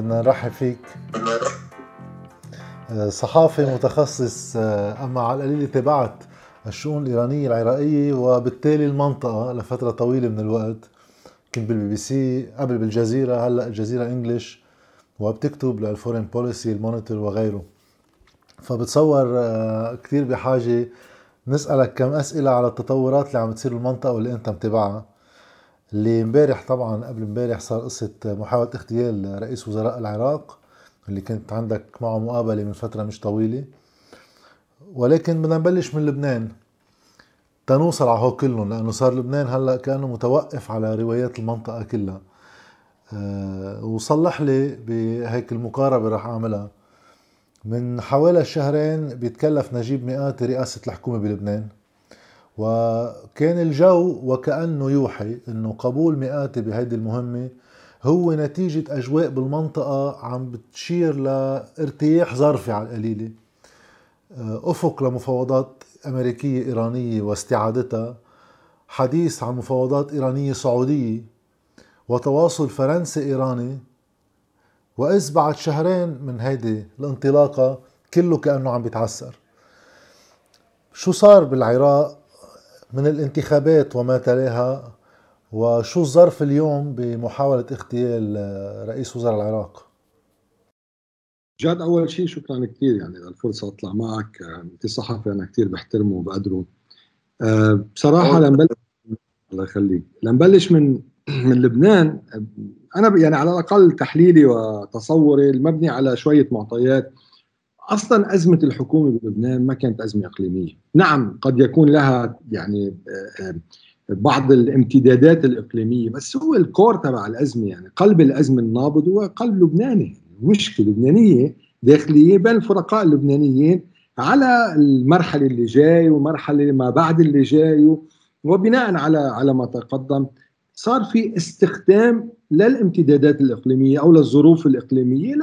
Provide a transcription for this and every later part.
بدنا نرحب فيك. آه، صحافي متخصص آه، أما على القليل تابعت الشؤون الإيرانية العراقية وبالتالي المنطقة لفترة طويلة من الوقت كنت بالبي بي سي قبل بالجزيرة هلأ الجزيرة English وبتكتب لل Foreign Policy ال Monitor وغيره. فبتصور آه، كثير بحاجة نسألك كم أسئلة على التطورات اللي عم تصير بالمنطقة واللي أنت متابعها. اللي امبارح طبعا قبل امبارح صار قصة محاولة اغتيال رئيس وزراء العراق اللي كنت عندك معه مقابلة من فترة مش طويلة. ولكن بدنا نبلش من لبنان. تنوصل على هو كلهم لأنه صار لبنان هلأ كأنه متوقف على روايات المنطقة كلها. أه وصلح لي بهيك المقاربة رح أعملها. من حوالي شهرين بيتكلف نجيب مئات رئاسة الحكومة بلبنان. وكان الجو وكأنه يوحي إنه قبول مئاتي بهيدي المهمة هو نتيجة أجواء بالمنطقة عم بتشير لارتياح ظرفي على القليلة. آه، أفق لمفاوضات أمريكية إيرانية واستعادتها حديث عن مفاوضات إيرانية سعودية وتواصل فرنسي إيراني وإذ بعد شهرين من هيدي الانطلاقة كله كأنه عم بيتعسر. شو صار بالعراق؟ من الانتخابات وما تلاها وشو الظرف اليوم بمحاولة اغتيال رئيس وزراء العراق؟ جاد أول شيء شكرا كثير يعني للفرصه أطلع معك انت صحفي أنا كثير بحترمه وبقدره أه بصراحة لنبلش الله يخليك. لنبلش من من لبنان. أنا يعني على الأقل تحليلي وتصوري المبني على شوية معطيات. أصلا أزمة الحكومة بلبنان ما كانت أزمة إقليمية، نعم قد يكون لها يعني بعض الامتدادات الإقليمية بس هو الكور تبع الأزمة يعني قلب الأزمة النابض هو قلب لبناني، مشكلة لبنانية داخلية بين الفرقاء اللبنانيين على المرحلة اللي جاي ومرحلة ما بعد اللي جاي وبناء على على ما تقدم صار في استخدام للامتدادات الإقليمية أو للظروف الإقليمية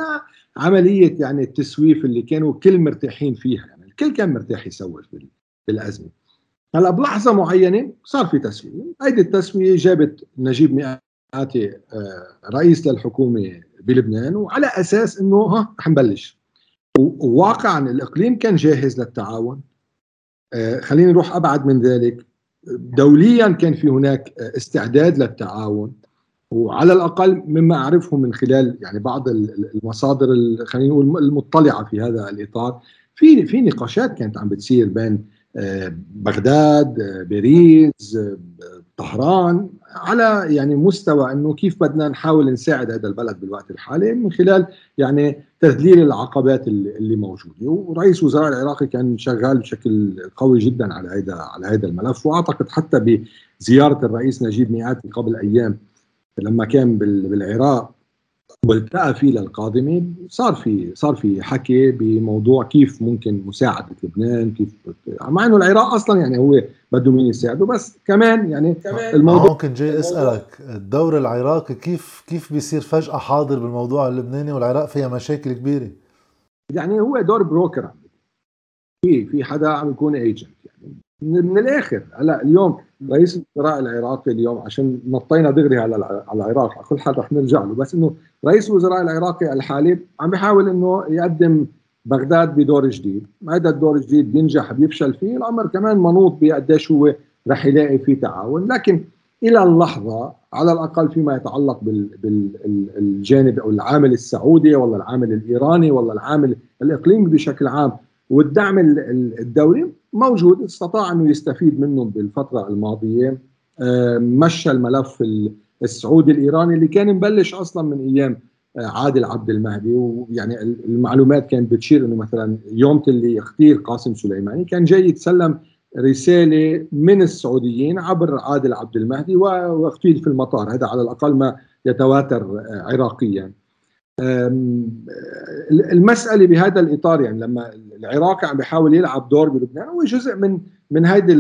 عملية يعني التسويف اللي كانوا كل مرتاحين فيها يعني الكل كان مرتاح يسوف بالازمه هلأ بلحظة معينة صار في تسويه هيدي التسوية جابت نجيب مئاتي آه، رئيس للحكومة بلبنان وعلى أساس إنه ها رح نبلش. وواقعا الإقليم كان جاهز للتعاون آه، خليني نروح أبعد من ذلك. دوليا كان في هناك استعداد للتعاون. وعلى الأقل مما أعرفه من خلال يعني بعض المصادر خلينا نقول المطلعة في هذا الإطار. في في نقاشات كانت عم بتصير بين آه، بغداد آه، باريس آه، طهران على يعني مستوى إنه كيف بدنا نحاول نساعد هذا البلد بالوقت الحالي من خلال يعني تذليل العقبات اللي موجودة. ورئيس وزراء العراقي كان شغال بشكل قوي جدا على هذا على هذا الملف وأعتقد حتى بزيارة الرئيس نجيب مئاتي قبل أيام لما كان بالعراق والتقى فيه للقادمه صار في صار في حكي بموضوع كيف ممكن مساعدة لبنان كيف مع إنه العراق أصلا يعني هو بده مين يساعده بس كمان يعني كمان. الموضوع ممكن جاي أسألك الدور العراقي كيف كيف بيصير فجأة حاضر بالموضوع اللبناني والعراق فيها مشاكل كبيرة؟ يعني هو دور بروكر في في حدا عم يكون ايجنت يعني. من الآخر هلا اليوم رئيس الوزراء العراقي اليوم عشان نطينا دغري على على العراق كل حد رح نرجع له. بس إنه رئيس الوزراء العراقي الحالي عم بيحاول إنه يقدم بغداد بدور جديد. هذا الدور الجديد بينجح بيفشل فيه الأمر كمان منوط بقديش هو رح يلاقي فيه تعاون. لكن إلى اللحظة على الأقل فيما يتعلق بالجانب أو العامل السعودي ولا العامل الإيراني ولا العامل الإقليمي بشكل عام والدعم الدولي موجود استطاع أنه يستفيد منه بالفترة الماضية. آه، مشى الملف السعودي الإيراني اللي كان مبلش أصلا من أيام آه، عادل عبد المهدي. ويعني المعلومات كانت بتشير إنه مثلا يوم اللي اختير قاسم سليماني كان جاي يتسلم رسالة من السعوديين عبر عادل عبد المهدي واختيل في المطار هذا على الأقل ما يتواتر آه، عراقيا. المسألة بهذا الإطار يعني لما العراق عم بيحاول يلعب دور بلبنان هو جزء من من هذه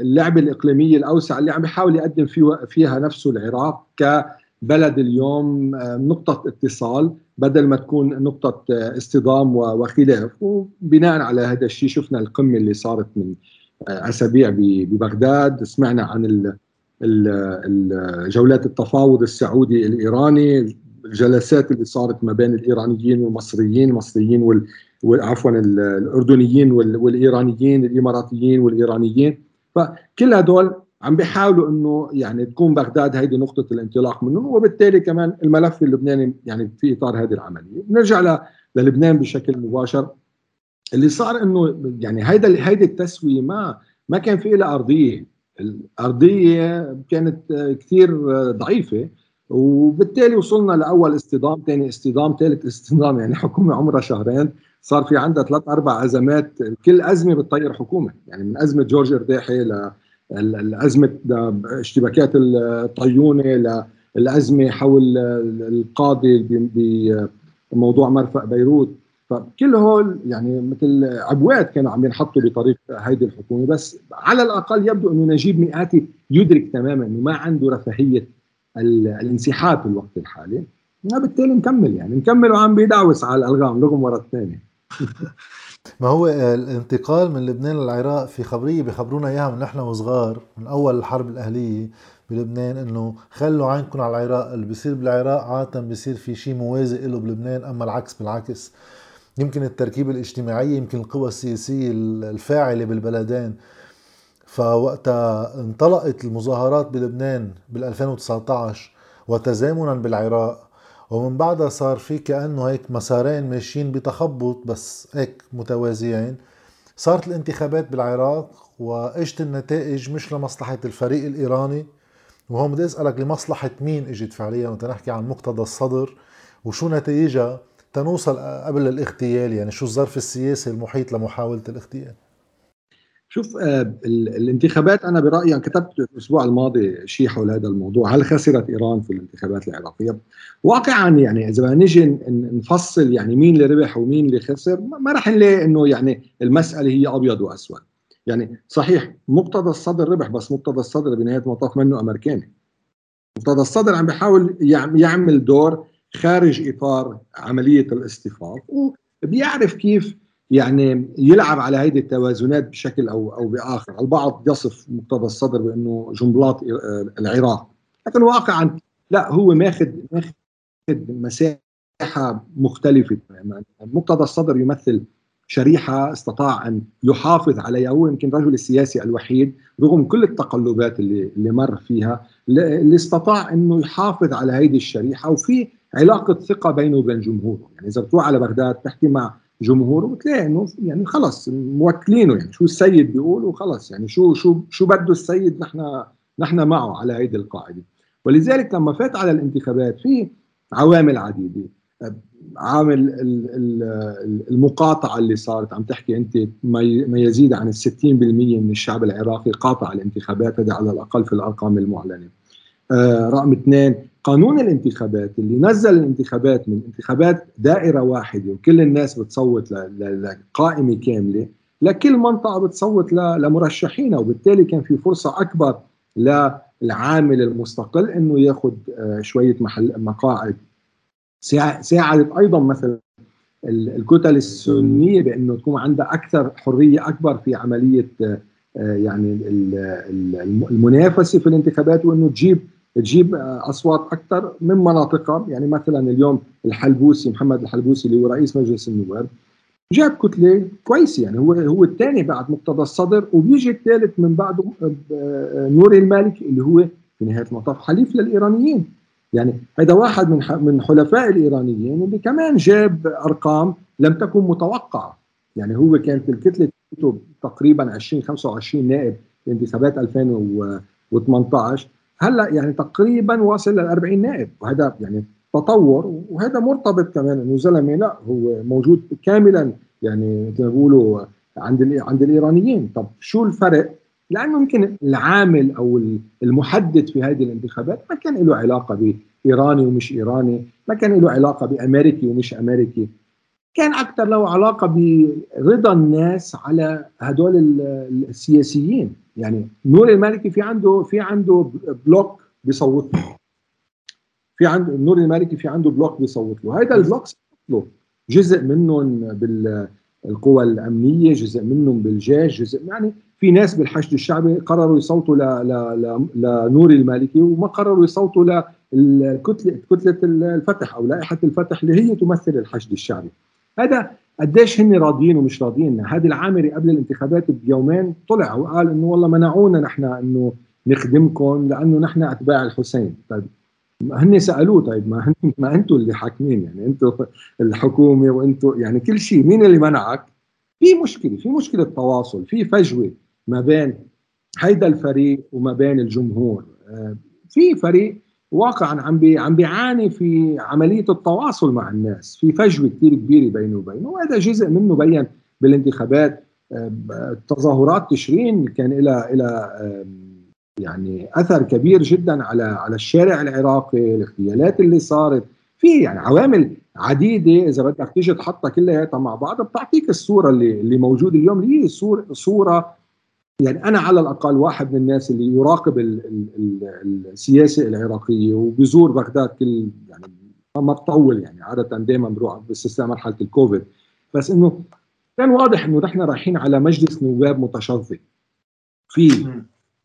اللعبة الإقليمية الأوسع اللي عم بيحاول يقدم فيها نفسه العراق كبلد اليوم نقطة اتصال بدل ما تكون نقطة اصطدام وخلاف وبناء على هذا الشيء شفنا القمة اللي صارت من أسابيع ببغداد. سمعنا عن جولات التفاوض السعودي الإيراني. الجلسات اللي صارت ما بين الإيرانيين والمصريين المصريين وال عفوا الأردنيين والإيرانيين الإماراتيين والإيرانيين. فكل هدول عم بيحاولوا إنه يعني تكون بغداد هيدي نقطة الانطلاق منهم وبالتالي كمان الملف اللبناني يعني في إطار هذه العملية. بنرجع للبنان بشكل مباشر. اللي صار إنه يعني هيدا هيدي التسوية ما ما كان في لها أرضية. الأرضية كانت كثير ضعيفة. وبالتالي وصلنا لأول اصطدام ثاني اصطدام ثالث اصطدام يعني حكومة عمرها شهرين. صار في عندها ثلاث أربع أزمات. كل أزمة بتطير حكومة يعني من أزمة جورج أرداحي ل الازمه اشتباكات الطيونة للازمه حول القاضي بموضوع مرفأ بيروت. فكل هول يعني مثل عبوات كانوا عم ينحطوا بطريق هيدي الحكومة. بس على الأقل يبدو إنه نجيب مئاتي يدرك تماما إنه ما عنده رفاهية الانسحاب في الوقت الحالي. وبالتالي نكمل يعني. نكمل وعم بيدعوس على الألغام. لغم ورا الثاني. ما هو الانتقال من لبنان للعراق في خبرية بخبرونا إياها من نحن وصغار من أول الحرب الأهلية بلبنان إنه خلوا عينكم على العراق. اللي بيصير بالعراق عادة بيصير في شيء موازي له بلبنان أما العكس بالعكس. يمكن التركيبة الاجتماعية يمكن القوى السياسية الفاعلة بالبلدين فوقتها انطلقت المظاهرات بلبنان بال 2019 وتزامنا بالعراق ومن بعدها صار في كانه هيك مسارين ماشيين بتخبط بس هيك متوازيين. صارت الانتخابات بالعراق وإجت النتائج مش لمصلحة الفريق الإيراني. وهون بدي أسألك لمصلحة مين إجت فعليا؟ وتنحكي عن مقتدى الصدر. وشو نتائجها تنوصل قبل الاغتيال؟ يعني شو الظرف السياسي المحيط لمحاولة الاغتيال؟ شوف آه الانتخابات أنا برأيي كتبت الأسبوع الماضي شيء حول هذا الموضوع. هل خسرت إيران في الانتخابات العراقية؟ واقعا يعني إذا نجي نفصل يعني مين اللي ربح ومين اللي خسر ما راح نلاقي إنه يعني المسألة هي أبيض وأسود. يعني صحيح مقتضى الصدر ربح بس مقتضى الصدر بنهاية المطاف منه أمريكاني. مقتضى الصدر عم بيحاول يعمل دور خارج إطار عملية الاصطفاف وبيعرف كيف يعني يلعب على هذه التوازنات بشكل أو أو بآخر، البعض يصف مقتضى الصدر بأنه جنبلاط العراق، لكن واقعا لا هو ماخذ ماخذ مساحة مختلفة تماما، مقتضى الصدر يمثل شريحة استطاع أن يحافظ عليها. هو يمكن الرجل السياسي الوحيد رغم كل التقلبات اللي اللي مر فيها اللي استطاع أنه يحافظ على هذه الشريحة. وفي علاقة ثقة بينه وبين جمهوره، يعني إذا بتروح على بغداد تحكي مع جمهوره بتلاقي إنه يعني خلص موكلينه يعني شو السيد بيقول وخلص يعني شو شو شو بده السيد نحن نحن معه على هيدي القاعدة. ولذلك لما فات على الانتخابات في عوامل عديدة. عامل المقاطعة اللي صارت عم تحكي أنت ما يزيد عن 60% من الشعب العراقي قاطع الانتخابات هذه على الأقل في الأرقام المعلنة. آه رقم اثنين قانون الانتخابات اللي نزل الانتخابات من انتخابات دائرة واحدة وكل الناس بتصوت لقائمة كاملة لكل منطقة بتصوت لمرشحينها وبالتالي كان في فرصة أكبر للعامل المستقل إنه ياخذ آه، شوية محل مقاعد. ساعدت أيضا مثلا الكتل السنية بإنه تكون عندها أكثر حرية أكبر في عملية آه، يعني المنافسة في الانتخابات وإنه تجيب تجيب أصوات أكثر من مناطقها يعني مثلا اليوم الحلبوسي محمد الحلبوسي اللي هو رئيس مجلس النواب جاب كتلة كويسة. يعني هو هو الثاني بعد مقتدى الصدر وبيجي الثالث من بعده نوري المالكي اللي هو في نهاية المطاف حليف للإيرانيين. يعني هذا واحد من من حلفاء الإيرانيين اللي كمان جاب أرقام لم تكن متوقعة. يعني هو كانت الكتلة تقريبا 20 25 نائب في انتخابات 2018 هلا يعني تقريبا واصل لل 40 نائب وهذا يعني تطور وهذا مرتبط كمان إنه زلمة لا هو موجود كاملا يعني مثل ما بيقولوا عند عند الإيرانيين. طب شو الفرق؟ لأنه يمكن العامل أو المحدد في هذه الانتخابات ما كان له علاقة بإيراني ومش إيراني، ما كان له علاقة بأمريكي ومش أمريكي، كان أكثر له علاقة برضا الناس على هدول السياسيين. يعني نور المالكي في عنده في عنده bloc بيصوت له. في عنده نور المالكي في عنده bloc بيصوت له. هذا ال bloc له. جزء منهم بالقوى الأمنية جزء منهم بالجيش جزء يعني في ناس بالحشد الشعبي قرروا يصوتوا ل... ل... ل... لنور المالكي وما قرروا يصوتوا لكتله كتلة الفتح أو لائحة الفتح اللي هي تمثل الحشد الشعبي. هذا قديش هن راضيين ومش راضيين. هذا العامري قبل الانتخابات بيومين طلع وقال إنه والله منعونا نحن إنه نخدمكم لأنه نحن أتباع الحسين. طيب هن سألوه طيب ما هن ما أنتم اللي حاكمين؟ يعني أنتم الحكومة وأنتم يعني كل شيء مين اللي منعك؟ في مشكلة في مشكلة تواصل في فجوة ما بين هيدا الفريق وما بين الجمهور. آه، في فريق واقعا عم بي عم بيعاني في عملية التواصل مع الناس في فجوة كثير كبيرة بينه وبينه وهذا جزء منه بين بالانتخابات. تظاهرات تشرين كان إلى إلى يعني أثر كبير جدا على على الشارع العراقي الاغتيالات اللي صارت. في يعني عوامل عديدة إذا بدك تيجي تحطها كلياتها مع بعض بتعطيك الصورة اللي اللي موجودة اليوم. اللي هي صوره صورة يعني أنا على الأقل واحد من الناس اللي يراقب ال ال ال السياسة العراقية وبزور بغداد كل يعني ما بطول يعني عادة دائما بروح باستثناء مرحلة الكوفيد. بس إنه كان واضح إنه نحن رايحين على مجلس نواب متشظي في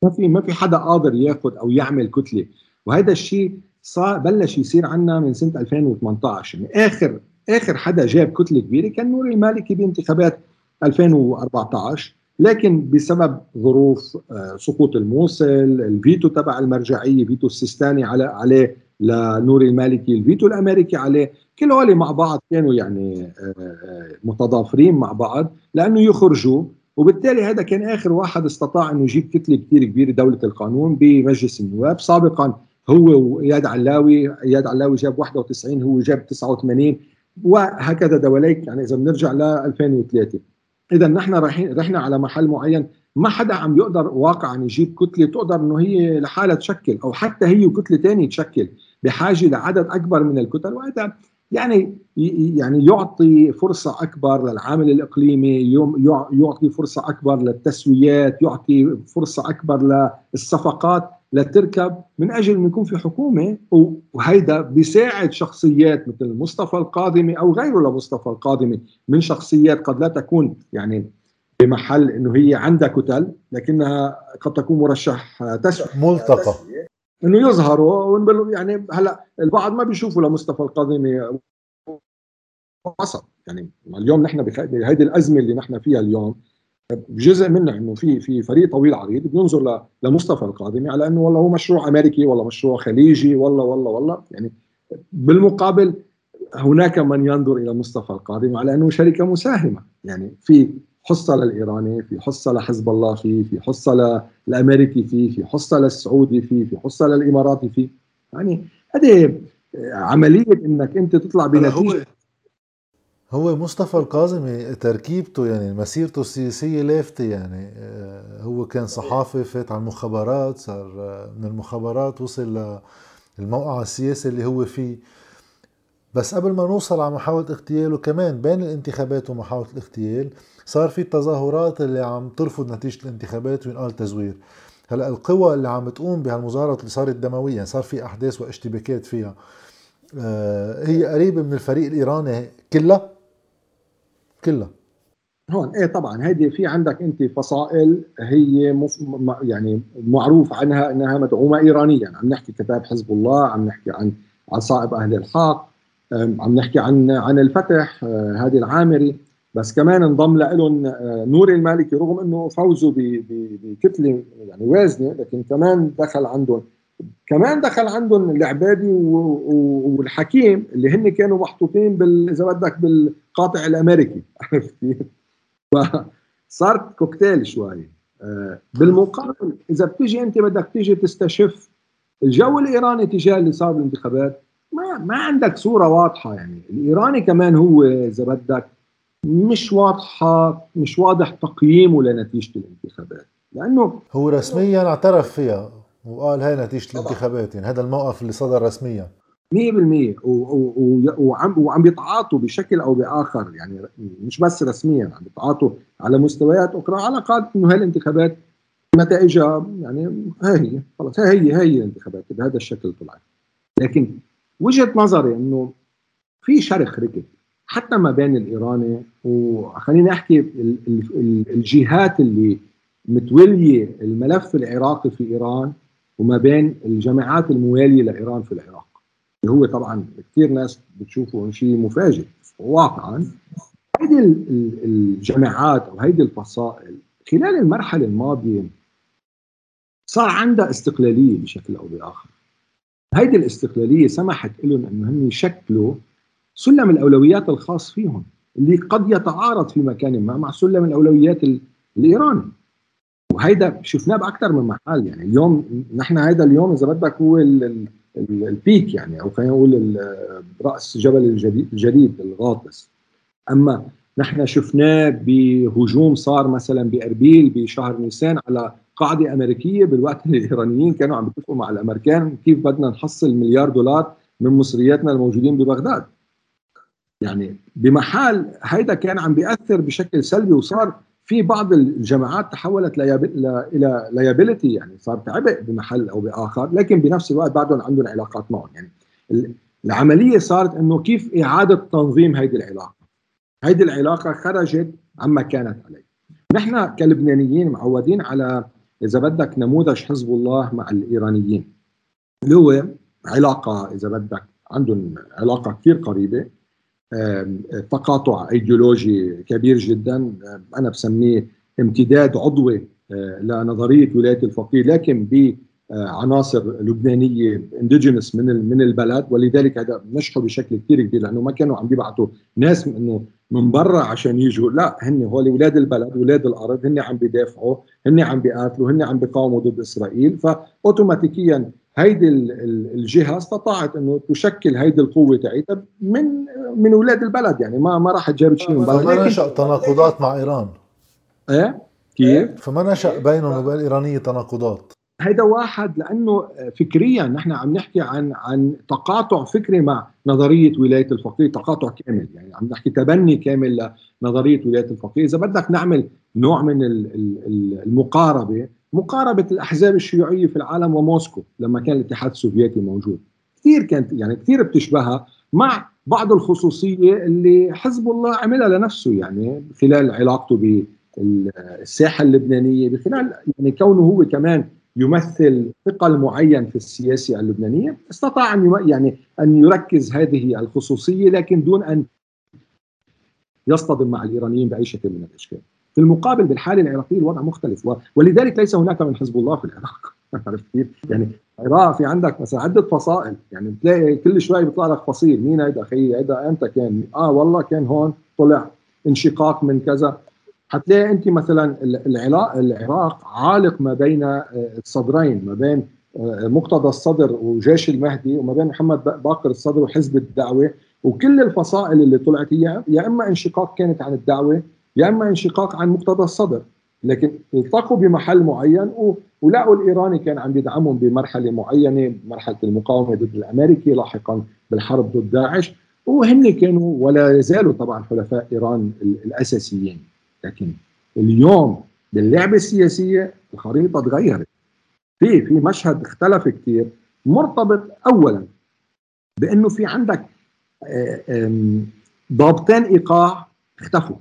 ما في ما في حدا قادر ياخذ أو يعمل كتلة. وهذا الشيء صار بلش يصير عنا من سنة 2018 يعني اخر آخر حدا جاب كتلة كبيرة كان نور المالكي بانتخابات 2014 لكن بسبب ظروف آه، سقوط الموصل الفيتو تبع المرجعية فيتو السيستاني على عليه لنور المالكي الفيتو الأمريكي عليه كل هول مع بعض كانوا يعني آه، آه، متضافرين مع بعض لأنه يخرجوا. وبالتالي هذا كان آخر واحد استطاع إنه يجيب كتلة كثير كبيرة دولة القانون بمجلس النواب. سابقا هو واياد علاوي اياد علاوي جاب 91 هو جاب 89 وهكذا دواليك. يعني إذا بنرجع ل 2003 إذا نحن رايحين رحنا على محل معين ما حدا عم يقدر واقعا يجيب كتلة تقدر إنه هي لحالها تشكل أو حتى هي وكتله ثانية تشكل بحاجة لعدد أكبر من الكتل. وهذا يعني يعني يعطي فرصة أكبر للعامل الإقليمي يعطي فرصة أكبر للتسويات يعطي فرصة أكبر للصفقات. لتركب من أجل أن يكون في حكومة وهيدا بيساعد شخصيات مثل مصطفى القادمي أو غيره لمصطفى القادمي من شخصيات قد لا تكون يعني بمحل إنه هي عندها كتل لكنها قد تكون مرشح تسوية ملتقى. إنه يظهروا يعني هلأ البعض ما بيشوفوا لمصطفى القادمي وسط. يعني اليوم نحن بهيدي الأزمة اللي نحن فيها اليوم جزء منها إنه في في فريق طويل عريض بينظر لمصطفى القادمي على إنه والله هو مشروع أمريكي والله مشروع خليجي والله والله والله. يعني بالمقابل هناك من ينظر إلى مصطفى القادمي على إنه شركة مساهمة. يعني في حصة للإيراني في حصة لحزب الله فيه في حصة للامريكي فيه في حصة للسعودي فيه في حصة للإماراتي فيه. يعني هذه عملية إنك أنت تطلع بنتيجة هو مصطفى الكاظمي تركيبته يعني مسيرته السياسية لافتة يعني. آه، هو كان صحافي فات على المخابرات صار آه، من المخابرات وصل للموقع السياسي اللي هو فيه. بس قبل ما نوصل على محاولة اغتياله كمان بين الانتخابات ومحاولة الاغتيال صار في التظاهرات اللي عم ترفض نتيجة الانتخابات وينقال تزوير. هلأ القوى اللي عم تقوم بهالمظاهرات اللي صارت دمويا صار في أحداث واشتباكات فيها. آه، هي قريبة من الفريق الإيراني كلها كلها. هون إيه طبعا هيدي في عندك أنت فصائل هي مف... يعني معروف عنها إنها مدعومة ايرانيا. عم نحكي كتاب حزب الله عم نحكي عن عصائب أهل الحق عم نحكي عن عن الفتح آه، هذه العامري. بس كمان انضم لهم آه، نور المالكي رغم إنه فوزوا بكتلة يعني وازنة لكن كمان دخل عندهم كمان دخل عندهم العبادي والحكيم اللي هن كانوا محطوطين بال إذا بدك بالقاطع الأمريكي. عرفت كيف؟ فصارت كوكتيل شوي. آه، بالمقابل إذا بتيجي أنت بدك تيجي تستشف الجو الإيراني تجاه اللي صار بالانتخابات ما ما عندك صورة واضحة يعني. الإيراني كمان هو إذا بدك مش واضحة مش واضح تقييمه لنتيجة الانتخابات. لأنه هو رسميا اعترف فيها. وقال هاي نتيجه الانتخابات يعني هذا الموقف اللي صدر رسميا. 100% وعم وعم بيتعاطوا بشكل أو بآخر يعني مش بس رسميا عم بيتعاطوا على مستويات أخرى على قاعدة إنه هاي الانتخابات نتائجها يعني هاي هي خلص هاي هي هي الانتخابات بهذا الشكل طلعت لكن وجهة نظري إنه في شرخ ركب حتى ما بين الإيراني وخليني أحكي الجهات اللي متولية الملف العراقي في إيران وما بين الجماعات الموالية لإيران في العراق اللي هو طبعا كثير ناس بتشوفه شيء مفاجئ واقعا. هيدي الجماعات أو هيدي الفصائل خلال المرحلة الماضية صار عندها استقلالية بشكل أو بآخر. هيدي الاستقلالية سمحت لهم إنه هم يشكلوا سلم الأولويات الخاص فيهم اللي قد يتعارض في مكان ما مع سلم الأولويات الايراني وهيدا شفناه باكثر من محل يعني اليوم نحن هيدا اليوم إذا بدك هو البيك يعني أو خلينا نقول رأس جبل الجديد, الغاطس أما نحن شفناه بهجوم صار مثلا بأربيل بشهر نيسان على قاعدة أمريكية بالوقت اللي الإيرانيين كانوا عم يتفقوا مع الأمريكان كيف بدنا نحصل مليار دولار من مصرياتنا الموجودين ببغداد. يعني بمحال هيدا كان عم بيأثر بشكل سلبي وصار في بعض الجماعات تحولت إلى ليابيلتي يعني صار عبء بمحل أو بآخر لكن بنفس الوقت بعدهم عندهم علاقات معهم. يعني العملية صارت إنه كيف إعادة تنظيم هيدي العلاقة. هيدي العلاقة خرجت عما كانت عليه. نحن كلبنانيين معودين على إذا بدك نموذج حزب الله مع الإيرانيين. اللي هو علاقة إذا بدك عندهم علاقة كثير قريبة. تقاطع ايديولوجي كبير جدا. أنا بسميه امتداد عضوي آه، لنظريه ولاية الفقيه لكن بعناصر لبنانية indigenous من من البلد. ولذلك هذا نجحوا بشكل كثير كبير لأنه ما كانوا عم بيبعثوا ناس إنه من برا عشان يجوا. لا هن هول أولاد البلد أولاد الأرض هن عم بيدافعوا هن عم بيقاتلوا هن عم بيقاوموا ضد إسرائيل. فاوتوماتيكيا هيدي الجهة استطاعت إنه تشكل هيدي القوة تاعتها من من أولاد البلد يعني ما ما راح جابت شيء من برا فما نشأ تناقضات مع إيران. إيه؟ كيف؟ فما نشأ بينهم وبين الايرانيه تناقضات. هيدا واحد لأنه فكريا نحن عم نحكي عن عن تقاطع فكري مع نظرية ولاية الفقيه تقاطع كامل يعني عم نحكي تبني كامل لنظرية ولاية الفقيه. إذا بدك نعمل نوع من المقاربة مقاربة الأحزاب الشيوعية في العالم وموسكو لما كان الاتحاد السوفيتي موجود كثير كانت يعني كثير بتشبهها مع بعض الخصوصية اللي حزب الله عملها لنفسه يعني خلال علاقته بالساحة اللبنانية بخلال يعني كونه هو كمان يمثل ثقل معين في السياسة اللبنانية استطاع أن يعني أن يركز هذه الخصوصية لكن دون أن يصطدم مع الإيرانيين بأي شكل من الأشكال. في المقابل بالحاله العراقيه الوضع مختلف ولذلك ليس هناك من حزب الله في العراق عرفت كيف؟ يعني العراق في عندك مثلا عدة فصائل يعني بتلاقي كل شوي بيطلع لك فصيل مين هيدا أخي هيدا إمتى كان؟ آه والله كان هون طلع انشقاق من كذا حتلاقي أنت مثلا العراق العراق عالق ما بين آه، الصدرين ما بين آه، مقتدى الصدر وجيش المهدي وما بين محمد باقر الصدر وحزب الدعوة وكل الفصائل اللي طلعت هي يا إما انشقاق كانت عن الدعوة يا إما انشقاق عن مقتدى الصدر لكن التقوا بمحل معين ولقوا الإيراني كان عم يدعمهم بمرحلة معينة مرحلة المقاومة ضد الأمريكي لاحقا بالحرب ضد داعش وهن كانوا ولا يزالوا طبعا حلفاء إيران الأساسيين. لكن اليوم باللعبة السياسية الخريطة تغيرت. في في مشهد اختلف كثير مرتبط اولا بأنه في عندك آه، ضابطين إيقاع اختفوا.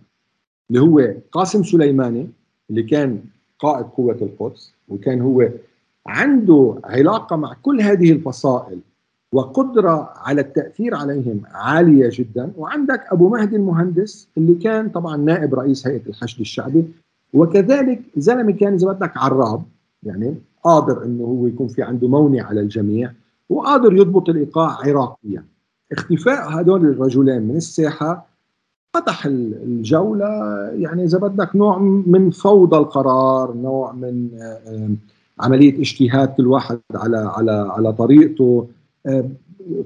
اللي هو قاسم سليماني اللي كان قائد قوة القدس وكان هو عنده علاقة مع كل هذه الفصائل وقدرة على التأثير عليهم عالية جدا. وعندك أبو مهدي المهندس اللي كان طبعا نائب رئيس هيئة الحشد الشعبي. وكذلك زلمة كان إذا بدك عراب يعني قادر إنه هو يكون في عنده مونة على الجميع وقادر يضبط الإيقاع عراقيا. اختفاء هدول الرجلين من الساحة فتح الجولة. يعني إذا بدك نوع من فوضى القرار نوع من عملية اجتهاد كل واحد على على على طريقته.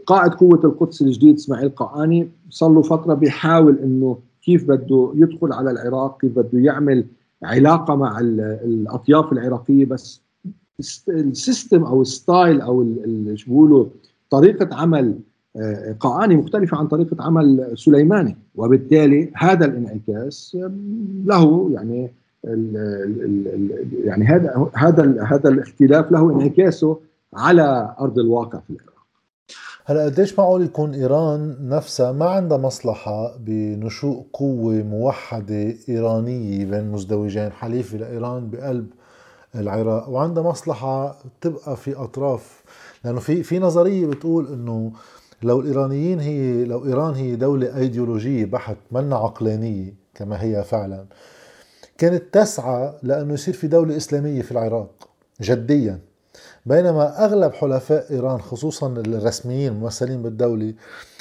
قائد قوة القدس الجديد إسماعيل قاعاني صار له فترة بيحاول إنه كيف بده يدخل على العراق كيف بده يعمل علاقة مع الأطياف العراقية. بس ال system أو ال style أو شو بيقولوا طريقة عمل قاعاني مختلفة عن طريقة عمل سليماني وبالتالي هذا الانعكاس له يعني ال ال ال يعني هذا هذا هذا الاختلاف له انعكاسه على أرض الواقع في العراق. هلا قديش معقول يكون إيران نفسها ما عندها مصلحة بنشوء قوة موحدة إيرانية بين مزدوجين حليفة لإيران بقلب العراق وعندها مصلحة تبقى في أطراف لأنه في في نظرية بتقول إنه لو الإيرانيين هي لو إيران هي دولة أيديولوجية بحت منا عقلانية كما هي فعلا كانت تسعى لأنه يصير في دولة إسلامية في العراق جديا. بينما أغلب حلفاء إيران خصوصا الرسميين الممثلين بالدولة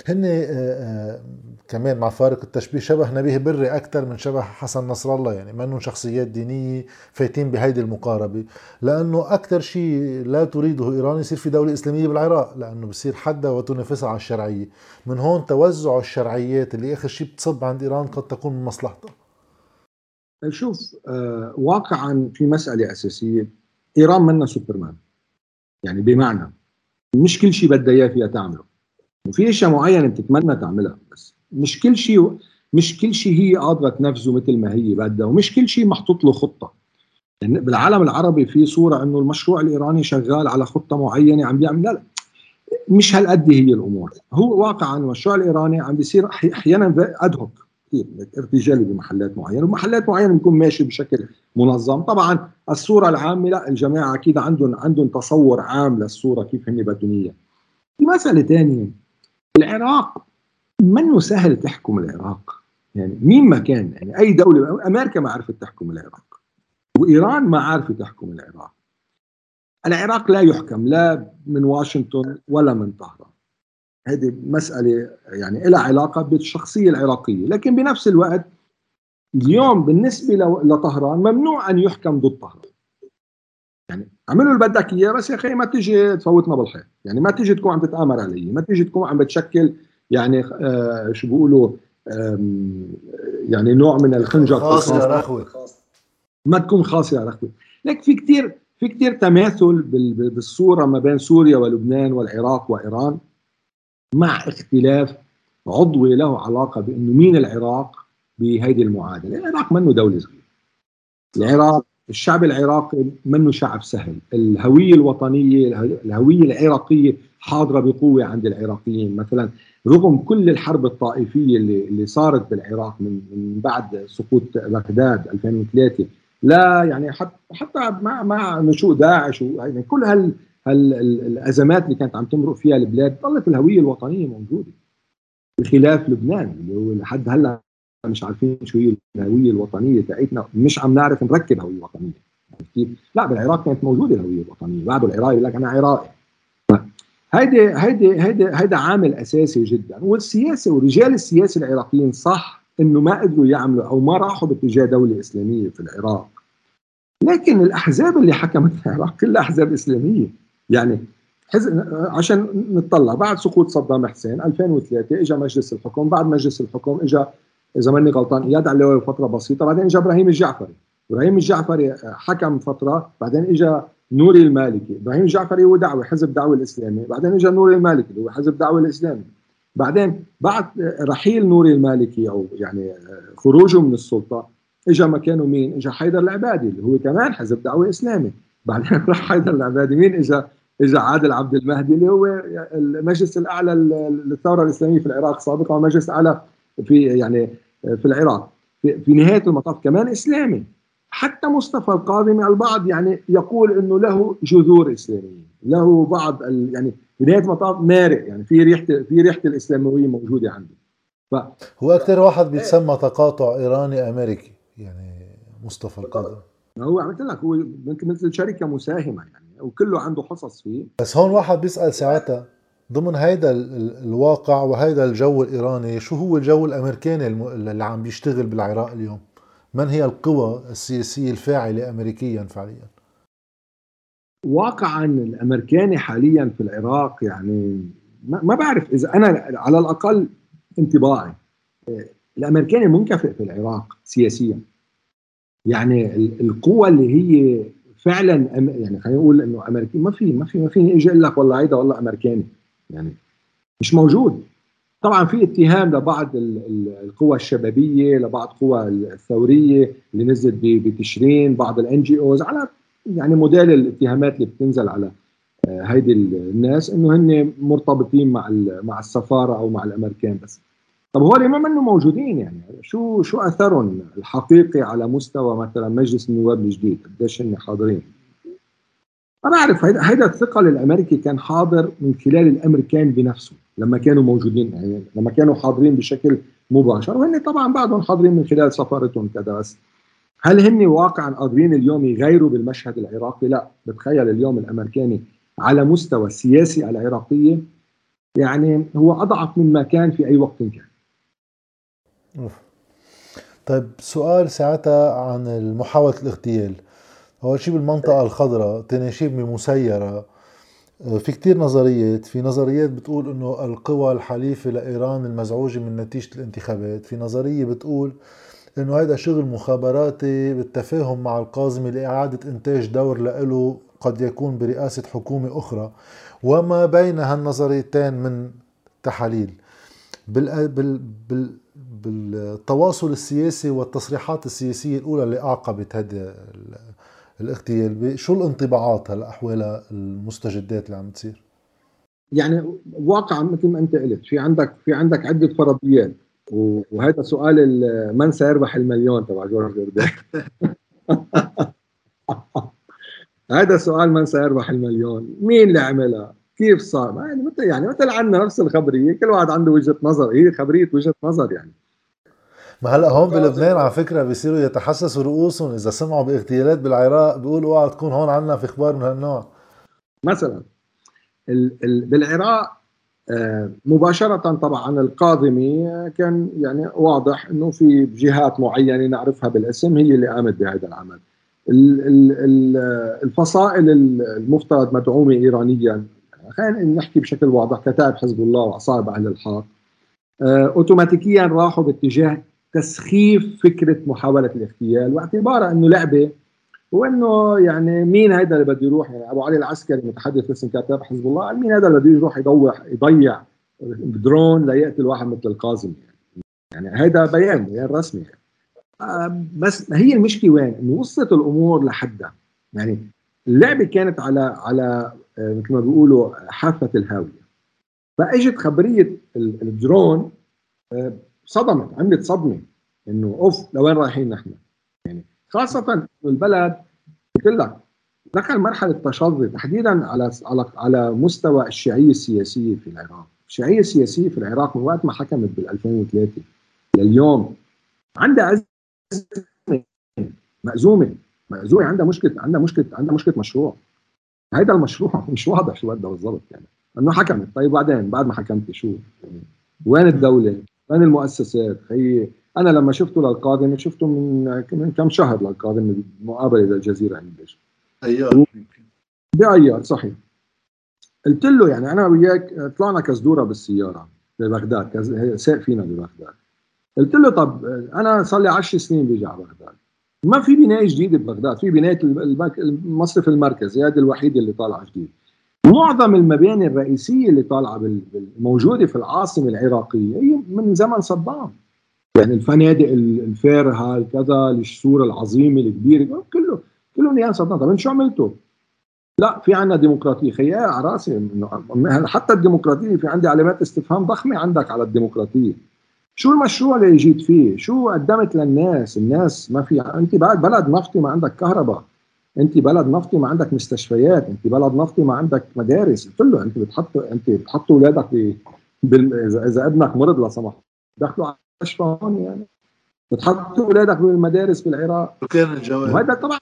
هن آه، آه، كمان مع فارق التشبيه شبه نبيه بري أكثر من شبه حسن نصر الله يعني ما شخصيات دينية فايتين بهيدي المقاربة. لأنه أكثر شيء لا تريده إيران يصير في دولة إسلامية بالعراق لأنه بصير حدها وتنافسها على الشرعية. من هون توزع الشرعيات اللي آخر شيء بتصب عند إيران قد تكون من مصلحتها. شوف آه واقعا في مسألة أساسية. إيران منا سوبرمان. يعني بمعنى مش كل شيء بدها إياه فيها تعمله. وفي أشياء معينة بتتمنى تعملها بس مش كل شيء مش كل شيء هي قادرة تنفذه مثل ما هي بدها ومش كل شيء محطوط له خطة. يعني بالعالم العربي في صورة إنه المشروع الإيراني شغال على خطة معينة عم بيعمل لا مش هالقد هي الأمور. هو واقعا المشروع الإيراني عم بيصير أحيانا ادهوك كثير ارتجالي بمحلات معينة ومحلات معينة بيكون ماشي بشكل منظم. طبعا الصورة العامة لا الجماعة أكيد عندهم عندهم تصور عام للصورة كيف هن بدهم إياها. في مسألة ثانية العراق منه سهل تحكم العراق. يعني مين ما كان يعني أي دولة أمريكا ما عرفت تحكم العراق وإيران ما عرفت تحكم العراق. العراق لا يحكم لا من واشنطن ولا من طهران. هذه مسألة يعني لها علاقة بالشخصية العراقية لكن بنفس الوقت اليوم بالنسبة لطهران ممنوع أن يحكم ضد طهران. يعني اعملوا اللي بدك إياه بس يا أخي ما تيجي تفوتنا بالحيط يعني ما تيجي تكون عم تتآمر علي ما تيجي تكون عم بتشكل يعني آه شو بيقولوا يعني نوع من الخنجر خاصة رخوة ما تكون خاصة رخوة لك في كثير في كثير تماثل بالصورة ما بين سوريا ولبنان والعراق وإيران. مع اختلاف عضوي له علاقة بأنه مين العراق بهيدي المعادلة، العراق منه دولة صغيرة. العراق الشعب العراقي منه شعب سهل، الهوية الوطنية الهوية العراقية حاضرة بقوة عند العراقيين، مثلا رغم كل الحرب الطائفية اللي اللي صارت بالعراق من من بعد سقوط بغداد 2003 لا يعني حتى حتى مع مع نشوء داعش يعني كل هال الأزمات اللي كانت عم تمرق فيها البلاد ظلت الهوية الوطنية موجودة. بخلاف لبنان اللي هو لحد هلأ مش عارفين شو هي الهوية الوطنية تاعتنا مش عم نعرف نركب هوية وطنية. كيف؟ لا بالعراق كانت موجودة الهوية الوطنية بعده العراقي يقول لك أنا عراقي. هيدي هيدي هيدي هيدا عامل أساسي جدا والسياسة ورجال السياسة العراقيين صح إنه ما قدروا يعملوا أو ما راحوا باتجاه دولة إسلامية في العراق. لكن الأحزاب اللي حكمت العراق كلها أحزاب إسلامية. يعني حزب عشان نطلع بعد سقوط صدام حسين 2003 اجى مجلس الحكم بعد مجلس الحكم اجى إذا ماني غلطان إياد علاوي فترة بسيطة بعدين اجى إبراهيم الجعفري. إبراهيم الجعفري حكم فترة بعدين اجى نوري المالكي. إبراهيم الجعفري هو دعوة حزب دعوة الإسلامي. بعدين اجى نوري المالكي اللي هو حزب دعوة الإسلامي. بعدين بعد رحيل نوري المالكي أو يعني خروجه من السلطة اجى مكانه مين؟ اجى حيدر العبادي اللي هو كمان حزب دعوة إسلامي. بعدين راح حيدر العبادي مين اجى اجى عادل عبد المهدي اللي هو المجلس الأعلى للثورة الإسلامية في العراق سابقا والمجلس الاعلى في يعني في العراق. في, في نهاية المطاف كمان إسلامي. حتى مصطفى القاضمي البعض يعني يقول إنه له جذور إسلامية. له بعض يعني في نهاية المطاف مارق. يعني في ريحة في ريحة الاسلامويه موجودة عنده ف هو أكثر واحد بيتسمى تقاطع إيراني أمريكي يعني مصطفى القاضمي هو عملت لك هو مثل شركه مساهمه يعني. وكله عنده حصص فيه. بس هون واحد بيسأل ساعتها ضمن هيدا الواقع وهيدا الجو الإيراني شو هو الجو الأمريكاني اللي عم بيشتغل بالعراق اليوم؟ من هي القوى السياسية الفاعلة امريكيا فعليا؟ واقعا الأمريكاني حاليا في العراق يعني ما بعرف إذا أنا على الأقل انطباعي. الأمريكاني منكفئ في العراق سياسيا. يعني القوى اللي هي فعلا يعني خلينا نقول إنه أمريكي ما في ما في ما فيني أجي أقول لك والله هيدا والله أمريكاني يعني مش موجود. طبعا في اتهام لبعض القوى الشبابية لبعض القوى الثورية اللي نزلت بتشرين بعض ال NGOs على يعني موديل الاتهامات اللي بتنزل على هيدي الناس إنه هن مرتبطين مع مع السفارة أو مع الأمريكان بس. طب هول ما منه موجودين يعني شو شو أثرهم الحقيقي على مستوى مثلا مجلس النواب الجديد قديش هن حاضرين ما بعرف هيدا الثقل الأمريكي كان حاضر من خلال الأمريكان بنفسه لما كانوا موجودين يعني لما كانوا حاضرين بشكل مباشر وهن طبعا بعدهم حاضرين من خلال سفارتهم كذا بس هل هن واقعا قادرين اليوم يغيروا بالمشهد العراقي؟ لا بتخيل اليوم الأمريكاني على مستوى السياسي العراقيه يعني هو أضعف مما كان في أي وقت كان. طيب سؤال ساعتها عن محاولة الاغتيال. أول شيء بالمنطقة الخضراء ثاني شيء بمسيرة. آه، في كتير نظريات. في نظريات بتقول إنه القوى الحليفة لإيران المزعوجة من نتيجة الانتخابات. في نظرية بتقول إنه هذا شغل مخابراتي بالتفاهم مع القاضمي لإعادة إنتاج دور لإله قد يكون برئاسة حكومة أخرى. وما بين هالنظريتين من تحاليل. بال بال بال بالتواصل السياسي والتصريحات السياسية الأولى اللي أعقبت هذا الاغتيال. شو الانطباعات هلا حول المستجدات اللي عم تصير؟ يعني واقعا مثل ما أنت قلت في عندك في عندك عدة فرضيات وهذا سؤال من سيربح المليون تبع جورج جوردان هذا سؤال من سيربح المليون؟ مين اللي عملها؟ كيف صار؟ يعني مثل يعني مثل عندنا نفس الخبرية؟ كل واحد عنده وجهة نظر. هي خبرية وجهة نظر يعني. ما هلأ هون بلبنان على فكرة بيصيروا يتحسسوا رؤوسهم إذا سمعوا باغتيالات بالعراق بيقولوا اوعى تكون هون عندنا في أخبار من هالنوع. مثلا ال ال بالعراق آه مباشرة طبعا القاضمي كان يعني واضح إنه في جهات معينة نعرفها بالاسم هي اللي قامت بهذا العمل. الفصائل المفترض مدعومة ايرانيا خلينا نحكي بشكل واضح كتائب حزب الله وعصائب أهل الحق آه اوتوماتيكيا راحوا باتجاه تسخيف فكرة محاولة الاغتيال واعتبارها إنه لعبة وانه يعني مين هيدا اللي بده يروح يعني أبو علي العسكري متحدث باسم كتاب حزب الله قال مين هذا اللي بده يروح يضوع يضيع بدرون ليقتل واحد مثل القاسم يعني يعني هيدا بيان بيان رسمي يعني. بس هي المشكلة وين؟ إنه وصلت الأمور لحدها يعني اللعبة كانت على على مثل ما بيقولوا حافة الهاوية. فإجت خبرية الدرون آه صدمت عملت صدمة إنه أوف لوين رايحين نحن؟ يعني خاصة البلد قلت لك دخل مرحلة تشظي تحديدا على على على مستوى الشيعية السياسية في العراق، الشيعية السياسية في العراق من وقت ما حكمت بال 2003 لليوم عندها أزمة مأزومة. مأزومة. عندها مشكلة عندها مشكلة عندها مشكلة مشروع. هيدا المشروع مش واضح شو بدها بالضبط يعني. إنه حكمت. طيب بعدين بعد ما حكمت شو؟ يعني وين الدولة؟ من المؤسسات؟ هي أنا لما شفته للقادم شفته من من كم شهر للقادم مقابله للجزيرة عندش ايار بأيار صحيح. قلت له يعني أنا وياك طلعنا كزدورة بالسيارة ببغداد ساق فينا ببغداد. قلت له طب أنا صار لي 10 سنين بيجي على بغداد. ما في بناية جديدة ببغداد في بناية المصرف المركزي هذا الوحيد اللي طالع جديد. معظم المباني الرئيسية اللي طالعة موجودة في العاصمة العراقية هي من زمن صدام يعني الفنادق الفارهه كذا السور العظيمة الكبيرة كله كله نيان صدام طب شو عملتوا؟ لا في عندنا ديمقراطية. خيال على راسي. حتى الديمقراطية في عندي علامات استفهام ضخمة عندك على الديمقراطية. شو المشروع اللي جيت فيه؟ شو قدمت للناس؟ الناس ما في أنت بعد بلد نفطي ما عندك كهرباء. أنت بلد نفطي ما عندك مستشفيات. أنت بلد نفطي ما عندك مدارس. قلت له أنت بتحط أنت بتحط أولادك ب... بال... اذا ابنك مرض لا سمح دخلوا على المستشفى هون يعني. بتحط أولادك بالمدارس بالعراق وكان الجواب؟ وهذا طبعا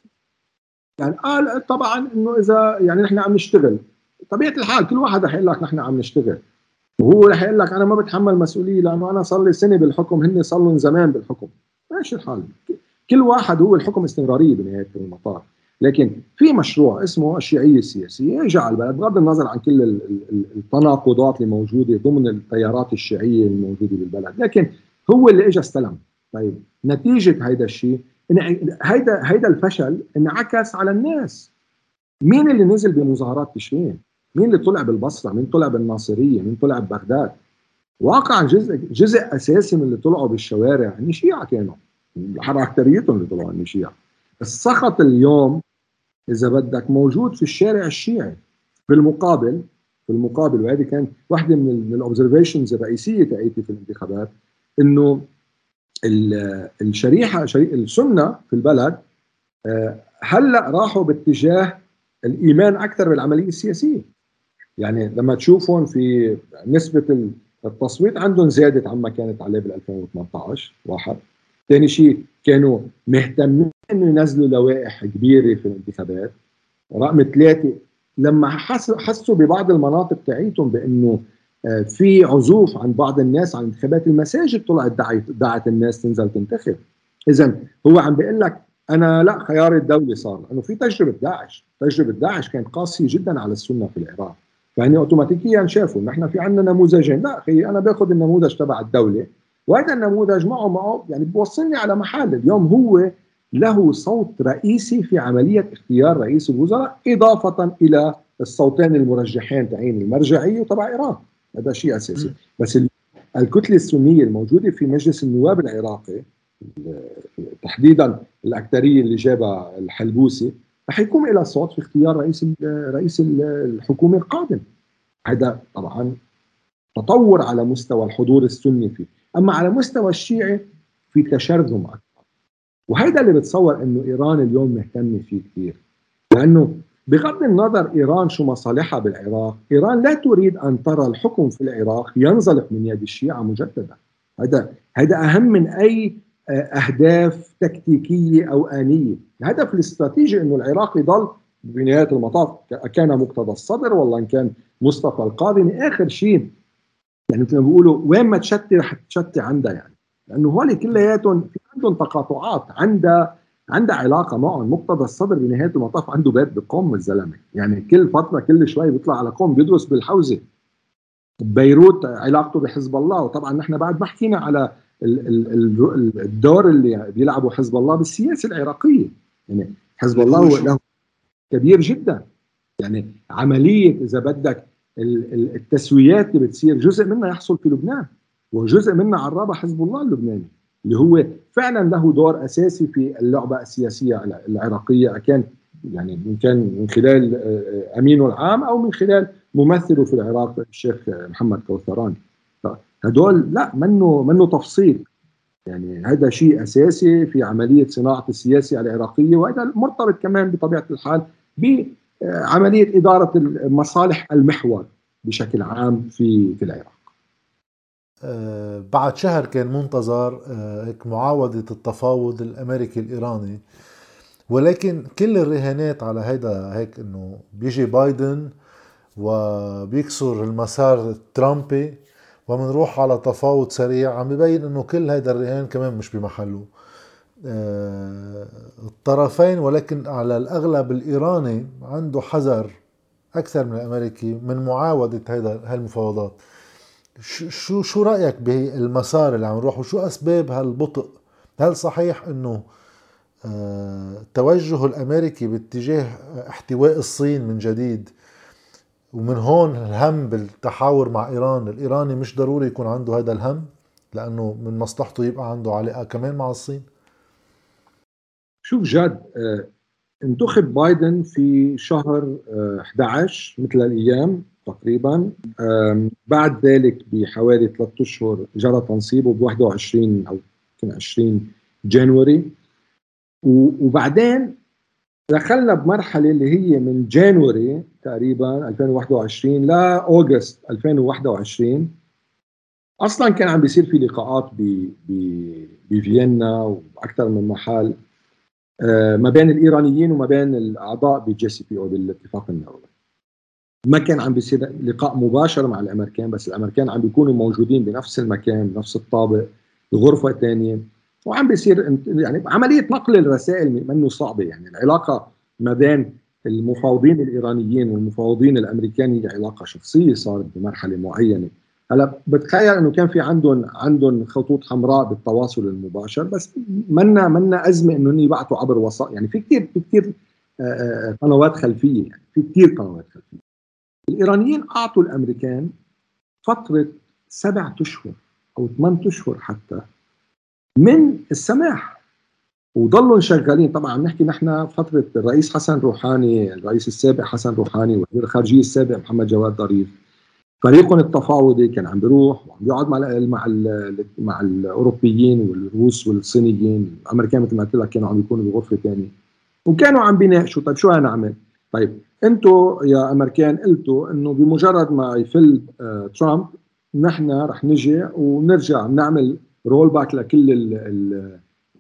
يعني قال طبعا إنه اذا يعني نحن عم نشتغل. طبيعة الحال كل واحد رح يقول لك نحن عم نشتغل. وهو رح يقول لك أنا ما بتحمل مسؤولية لأنه أنا صار لي سنة بالحكم هن صار لهم زمان بالحكم. ماشي الحال. كل واحد هو الحكم استمرارية بنهاية المطاف. لكن في مشروع اسمه الشيعية السياسية جعل البلد بغض النظر عن كل التناقضات اللي موجوده ضمن التيارات الشيعية الموجودة بالبلد. لكن هو اللي اجى استلم. طيب نتيجة هيدا الشيء هيدا هيدا الفشل انعكس على الناس. مين اللي نزل بمظاهرات تشرين؟ مين اللي طلع بالبصرة؟ مين طلع بالناصرية؟ مين طلع ببغداد؟ واقعا جزء جزء أساسي من اللي طلعوا بالشوارع النشيعة كانوا. اكثريتهم اللي طلعوا النشيعة. السخط اليوم إذا بدك موجود في الشارع الشيعي. بالمقابل في المقابل وهذه كانت واحدة من الاوبزرفيشنز الرئيسية تاعيتي في الانتخابات إنه الشريحه السنة في البلد آه، هلأ راحوا باتجاه الإيمان أكثر بالعملية السياسية. يعني لما تشوفهم في نسبة التصويت عندهم زادت عما كانت عليه بال 2018 واحد. ثاني شيء كانوا مهتمين إنه ينزلوا لوائح كبيرة في الانتخابات. رقم ثلاثة لما حسوا ببعض المناطق تاعيتهم بإنه آه، في عزوف عن بعض الناس عن انتخابات المساجد طلعت دعت دعت الناس تنزل تنتخب. اذا هو عم بيقول لك أنا لا خيار الدولة صار. لأنه في تجربة داعش. تجربة داعش كانت قاسية جدا على السنة في العراق. فهني اوتوماتيكيا شافوا نحن في عندنا نموذجين. لا أخي أنا باخذ النموذج تبع الدولة وهذا النموذج معه معه يعني بوصلني على محل. اليوم هو له صوت رئيسي في عملية اختيار رئيس الوزراء إضافة إلى الصوتين المرجحين تعين المرجعيه وتبع إيران. هذا شيء أساسي. بس الكتلة السنية الموجودة في مجلس النواب العراقي تحديدا الاكثريه اللي جابها الحلبوسي رح يكون لها صوت في اختيار رئيس رئيس الحكومة القادم. هذا طبعا تطور على مستوى الحضور السني فيه. أما على مستوى الشيعي في تشرذم أكثر وهيدا اللي بتصور إنه إيران اليوم مهتمة فيه كثير. لأنه بغض النظر إيران شو مصالحها بالعراق، إيران لا تريد أن ترى الحكم في العراق ينزلق من يد الشيعة مجددا. هذا هذا أهم من أي أهداف تكتيكية أو انيه، الهدف الاستراتيجي إنه العراق يضل بنهاية المطاف كان مقتدى الصدر والله إن كان مصطفى القاضي؟ آخر شيء يعني مثل ما بيقولوا وين ما تشتي رح تشتي عندها يعني. لأنه هول كلياتهم في عندهم تقاطعات عندها عندها علاقة معهم. مقتدى الصدر بنهاية المطاف عنده بيت بقوم الزلمه يعني كل فترة كل شوي بيطلع على قوم بيدرس بالحوزة. بيروت علاقته بحزب الله. وطبعا نحن بعد ما حكينا على الدور اللي بيلعبه حزب الله بالسياسة العراقية. يعني حزب الله له كبير جدا. يعني عملية إذا بدك التسويات اللي بتصير جزء منها يحصل في لبنان وجزء منها عرابة حزب الله اللبناني اللي هو فعلا له دور أساسي في اللعبة السياسية العراقية كان يعني ان كان من خلال آه، أمينه العام أو من خلال ممثله في العراق الشيخ محمد كوثراني هدول لا منه منه تفصيل. يعني هذا شيء أساسي في عملية صناعة السياسة العراقية وهذا مرتبط كمان بطبيعة الحال بعملية إدارة مصالح المحور بشكل عام في في العراق. آه، بعد شهر كان منتظر آه، هيك معاودة التفاوض الأمريكي الإيراني. ولكن كل الرهانات على هيدا هيك إنه بيجي بايدن وبيكسر المسار الترامبي ومنروح على تفاوض سريع. عم ببين إنه كل هيدا الرهان كمان مش بمحله. آه، الطرفين ولكن على الأغلب الإيراني عنده حذر أكثر من الأمريكي من معاودة هيدا هالمفاوضات. شو شو رأيك بالمسار اللي عم نروح؟ وشو أسباب هالبطء؟ هل صحيح إنه التوجه آه، الأمريكي باتجاه احتواء الصين من جديد ومن هون الهم بالتحاور مع إيران. الإيراني مش ضروري يكون عنده هذا الهم لأنه من مصلحته يبقى عنده علاقة كمان مع الصين. شوف جاد آه، انتخب بايدن في شهر 11 آه، مثل الأيام تقريبا. بعد ذلك بحوالي ثلاثة أشهر جرى تنصيبه ب 21 أو 20 January. وبعدين دخلنا بمرحلة اللي هي من January تقريبا 2021 ل August 2021 أصلا كان عم بيصير في لقاءات بفيينا وبأكثر من محل آه، ما بين الإيرانيين وما بين الأعضاء بال JCPOA بالاتفاق النووي. ما كان عم بيصير لقاء مباشر مع الأمريكان بس الأمريكان عم بيكونوا موجودين بنفس المكان بنفس الطابق بغرفة ثانية وعم بيصير يعني عملية نقل الرسائل منه صعبة يعني. العلاقة ما بين المفاوضين الإيرانيين والمفاوضين الامريكان هي علاقة شخصية صارت بمرحلة معينة. هلا بتخيل إنه كان في عندهم عندهم خطوط حمراء بالتواصل المباشر بس منا منا أزمة إنه يبعثوا عبر وسائط يعني في كثير في كثير آه، آه، قنوات خلفية يعني. في كثير قنوات خلفية. الإيرانيين أعطوا الأمريكان فترة سبعة أشهر أو ثمان أشهر حتى من السماح. وضلوا شغالين. طبعا نحكي نحن فترة الرئيس حسن روحاني الرئيس السابق حسن روحاني وزير الخارجية السابق محمد جواد ظريف. فريقهم التفاوضي كان عم بيروح وعم بيقعد مع ال مع ال مع الأوروبيين والروس والصينيين. الأمريكان مثل ما قلت لك كانوا عم يكونوا بغرفة ثانية وكانوا عم بيناقشوا طيب شو نعمل؟ طيب أنتم يا أمريكان قلتوا إنه بمجرد ما يفل آه ترامب نحن رح نجي ونرجع نعمل rollback لكل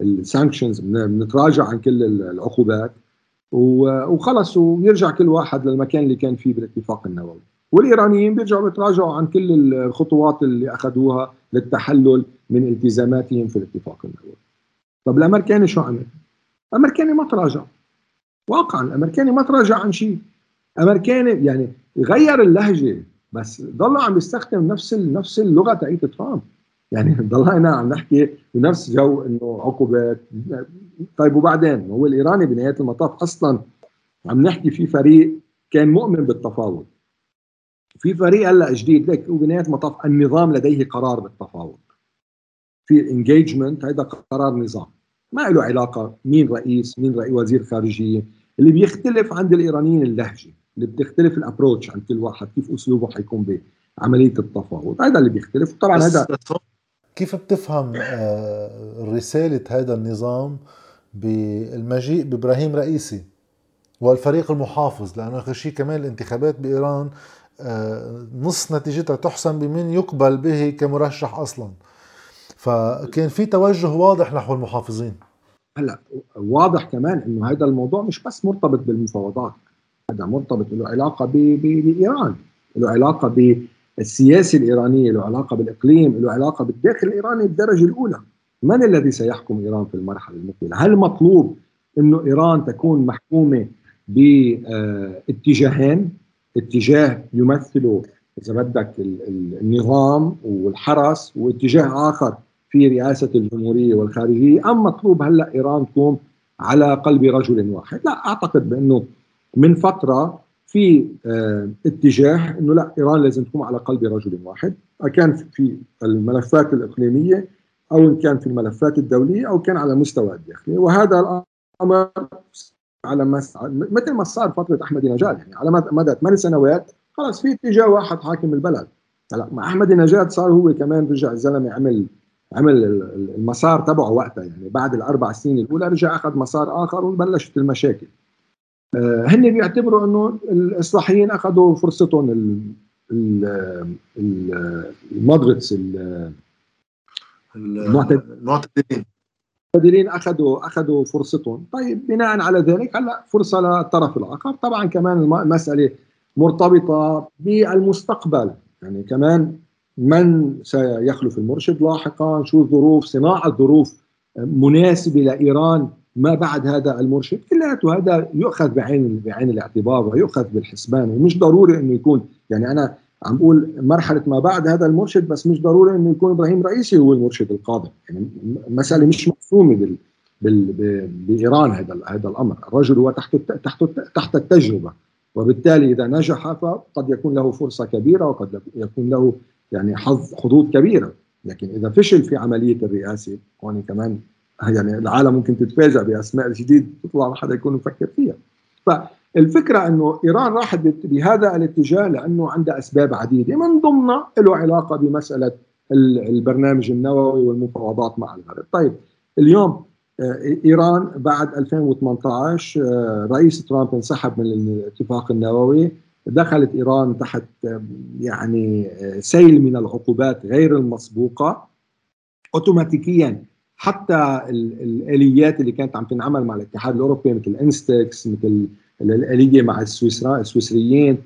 ال sanctions بنتراجع عن كل العقوبات. وخلص ويرجع كل واحد للمكان اللي كان فيه بالاتفاق النووي. والإيرانيين بيرجعوا بيتراجعوا عن كل الخطوات اللي أخذوها للتحلل من التزاماتهم في الاتفاق النووي. طب الأمريكاني شو عمل؟ الأمريكاني ما تراجع. واقعا الأمريكاني ما تراجع عن شيء. امريكاني يعني غير اللهجة بس ضل عم يستخدم نفس نفس اللغة تاعت ترامب. يعني ضلينا عم نحكي بنفس جو إنه عقوبات طيب وبعدين هو الإيراني بنهاية المطاف أصلا عم نحكي في فريق كان مؤمن بالتفاوض. في فريق هلأ جديد لك وبنهاية المطاف النظام لديه قرار بالتفاوض. في engagement هذا قرار نظام. ما له علاقة مين رئيس مين رئيس وزير خارجية. اللي بيختلف عند الإيرانيين اللهجة اللي بتختلف ال approach عند كل واحد كيف أسلوبه حيكون بعملية التفاوض. هذا اللي بيختلف. طبعا هذا كيف بتفهم آه، رسالة هذا النظام بالمجيء بإبراهيم رئيسي والفريق المحافظ؟ لأنه آخر شيء كمان الانتخابات بإيران آه، نص نتيجتها تحسم بمن يقبل به كمرشح أصلا. فكان في توجه واضح نحو المحافظين. هلا واضح كمان إنه هذا الموضوع مش بس مرتبط بالمفاوضات هذا مرتبط له علاقة بإيران له علاقة بالسياسة الايرانيه له علاقة بالإقليم له علاقة بالداخل الإيراني بالدرجه الأولى. من الذي سيحكم إيران في المرحلة المقبلة؟ هل مطلوب إنه إيران تكون محكومة باتجاهين؟ اتجاه يمثله إذا بدك النظام والحرس واتجاه آخر في رئاسة الجمهورية والخارجية. أم مطلوب هلأ إيران تكون على قلب رجل واحد؟ لا أعتقد بأنه من فترة في آه اتجاه إنه لا إيران لازم تكون على قلب رجل واحد كان في الملفات الإقليمية أو إن كان في الملفات الدولية أو كان على المستوى الداخلي. وهذا الأمر على مثل ما صار فترة احمدي نجاد يعني على مدى ثمان سنوات خلص في اتجاه واحد حاكم البلد. هلا مع احمدي نجاد صار هو كمان رجع الزلمة عمل عمل المسار تبعه وقتها يعني بعد الأربع سنين الأولى رجع أخذ مسار آخر وبلشت المشاكل. آه هن بيعتبروا إنه الإصلاحيين أخذوا فرصتهم المودريتس المعتدلين. المعتدلين اخذوا أخذوا فرصتهم. طيب بناء على ذلك هلأ فرصة للطرف الآخر. طبعا كمان المساله مرتبطة بالمستقبل. يعني كمان من سيخلف المرشد لاحقا؟ شو الظروف؟ صناعة ظروف مناسبة لإيران؟ ما بعد هذا المرشد كلياته هذا يؤخذ بعين بعين الاعتبار ويؤخذ بالحسبان ومش ضروري إنه يكون. يعني أنا عم بقول مرحلة ما بعد هذا المرشد بس مش ضروري إنه يكون إبراهيم رئيسي هو المرشد القادم. يعني المساله مش مفهومه بال بال بإيران هذا هذا الأمر. الرجل هو تحت تحت تحت التجربة وبالتالي إذا نجح فقد يكون له فرصة كبيرة وقد يكون له يعني حظ حظوظ كبيرة. لكن إذا فشل في عملية الرئاسة هون كمان يعني العالم ممكن تتفاجئ بأسماء جديد تطلع ما حدا يكون مفكر فيها. فالفكرة إنه إيران راحت بهذا الاتجاه لأنه عندها أسباب عديدة من ضمنها له علاقة بمسألة البرنامج النووي والمفاوضات مع الغرب. طيب اليوم إيران بعد 2018 رئيس ترامب انسحب من الاتفاق النووي دخلت إيران تحت يعني سيل من العقوبات غير المسبوقة. اوتوماتيكيا حتى الآليات اللي كانت عم تنعمل مع الاتحاد الأوروبي مثل INSTEX مثل الآلية مع السويسرا السويسريين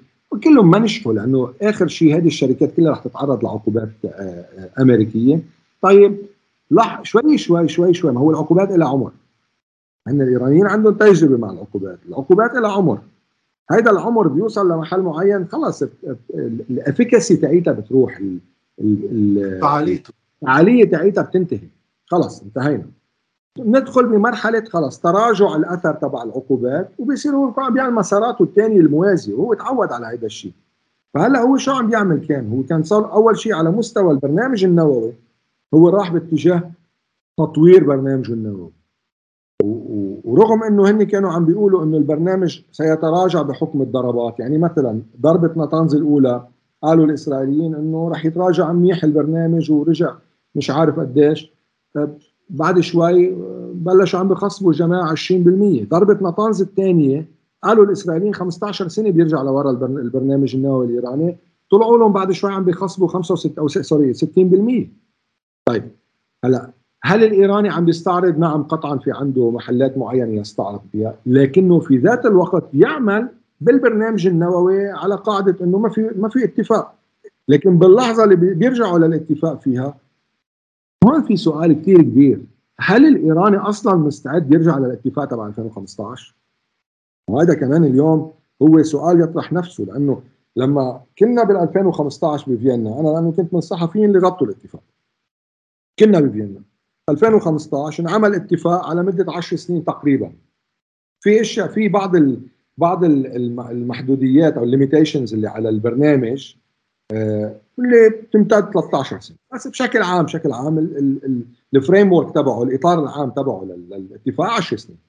كلهم ما نجحوا لأنه آخر شيء هذه الشركات كلها رح تتعرض لعقوبات أمريكية. طيب لح شوي شوي شوي شوي ما هو العقوبات لها عمر. ان الإيرانيين عندهم تجربة مع العقوبات. العقوبات لها عمر. هذا العمر بيوصل لمحل معين خلص الافكاسي تاعيتها بتروح فعاليته الفعاليه تاعيتها بتنتهي. خلص انتهينا. ندخل بمرحلة خلص تراجع الأثر تبع العقوبات وبيصير هو عم بيعمل مساراته الثانية الموازية وهو تعود على هذا الشيء. فهلأ هو شو عم بيعمل كان؟ هو كان صار أول شيء على مستوى البرنامج النووي هو راح باتجاه تطوير برنامجه النووي. ورغم إنه هن كانوا عم بيقولوا إنه البرنامج سيتراجع بحكم الضربات يعني مثلا ضربة نتانز الأولى قالوا الإسرائيليين إنه رح يتراجع منيح البرنامج ورجع مش عارف قديش. بعد شوي بلشوا عم بخصبوا الجماعه 20% ضربة نتانز الثانية قالوا الإسرائيليين 15 سنة بيرجع لورا البرنامج النووي الإيراني. طلعوا لهم بعد شوي عم بيخصبوا 65 أو سوري 60% طيب هلأ هل الإيراني عم بيستعرض؟ نعم قطعا في عنده محلات معينة يستعرض فيها، لكنه في ذات الوقت يعمل بالبرنامج النووي على قاعدة إنه ما في ما في اتفاق، لكن باللحظة اللي بيرجعوا للاتفاق فيها هون في سؤال كثير كبير، هل الإيراني أصلا مستعد يرجع للاتفاق تبع 2015؟ وهذا كمان اليوم هو سؤال يطرح نفسه لأنه لما كنا بال 2015 بفيينا أنا لأنه كنت من الصحفيين اللي ربطوا الاتفاق. كنا بفيينا. 2015 انعمل اتفاق على مدة 10 سنين تقريبا. في أشياء في بعض ال بعض المحدوديات أو الليميتيشنز اللي على البرنامج آه، اللي تمتد 13 سنة. بس بشكل عام بشكل عام الفريم ورك تبعه الإطار العام تبعه للاتفاق 10 سنين.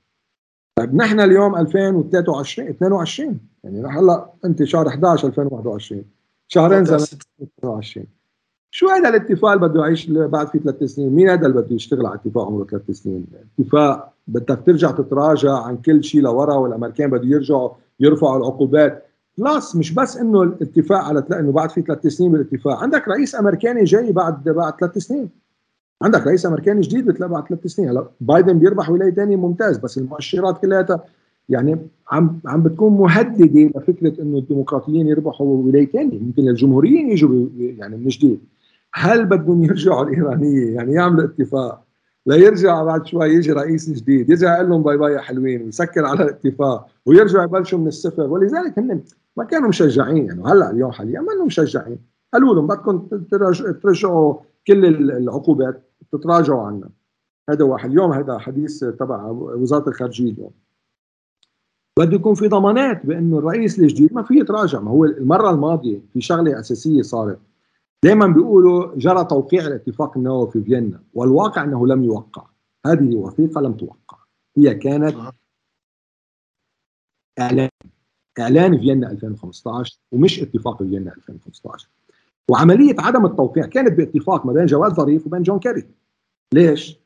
طيب نحن اليوم 2023 22 يعني هلا أنت شهر 11 2021 شهرين زمان 2022 شو هذا الاتفاق اللي بده يعيش بعد في ثلاث سنين؟ مين هذا اللي بده يشتغل على اتفاق عمره ثلاث سنين؟ اتفاق بدك ترجع تتراجع عن كل شيء لورا والأمريكان بده يرجعوا يرفعوا العقوبات. plus مش بس إنه الاتفاق على إنه بعد في ثلاث سنين بالاتفاق، عندك رئيس أمريكاني جاي بعد بعد ثلاث سنين. عندك رئيس أمريكاني جديد بعد ثلاث سنين. هلأ بايدن بيربح ولايه ثانية ممتاز بس المؤشرات كلها يعني عم عم بتكون مهددة لفكرة إنه الديمقراطيين يربحوا ولايه ثانية ممكن الجمهوريين يجوا يعني من جديد. هل بدهم يرجعوا الإيرانية؟ يعني يعملوا اتفاق. ليرجع بعد شوي يجي رئيس جديد. يرجع يقول لهم باي باي يا حلوين ويسكر على الاتفاق ويرجعوا يبلشوا من الصفر. ولذلك هن ما كانوا مشجعين. يعني هلأ اليوم حاليا ما مشجعين. قالوا لهم بدكم ترجعوا كل العقوبات تتراجعوا عنا هذا واحد. اليوم هذا حديث تبع وزارة الخارجية اليوم. بده يكون في ضمانات بأنه الرئيس الجديد ما في يتراجع. ما هو المرة الماضية في شغلة أساسية صارت. دائما بيقولوا جرى توقيع الاتفاق النووي في فيينا والواقع إنه لم يوقع. هذه وثيقة لم توقع. هي كانت إعلان. إعلان فيينا 2015 ومش اتفاق فيينا 2015 وعملية عدم التوقيع كانت باتفاق ما بين جواد ظريف وبين جون كيري. ليش؟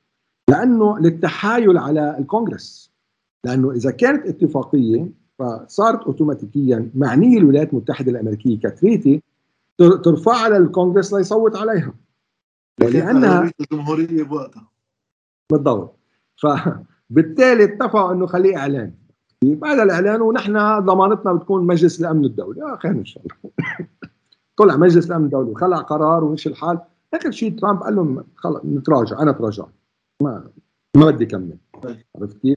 لأنه للتحايل على الكونغرس. لأنه إذا كانت اتفاقية فصارت اوتوماتيكيا معنيه الولايات المتحدة الأمريكية كتريتي ترفعها للكونغرس ليصوت عليها. ولانها الجمهورية بوقتها. بالضبط. فبالتالي اتفقوا إنه خليه إعلان. بعد الإعلان ونحن ضمانتنا بتكون مجلس الأمن الدولي. آه خير إن شاء الله. طلع مجلس الأمن الدولي وخلع قرار ومشي الحال. آخر شيء ترامب قال لهم خلص نتراجع أنا تراجعت. ما ما بدي كمل طيب. عرفت كيف؟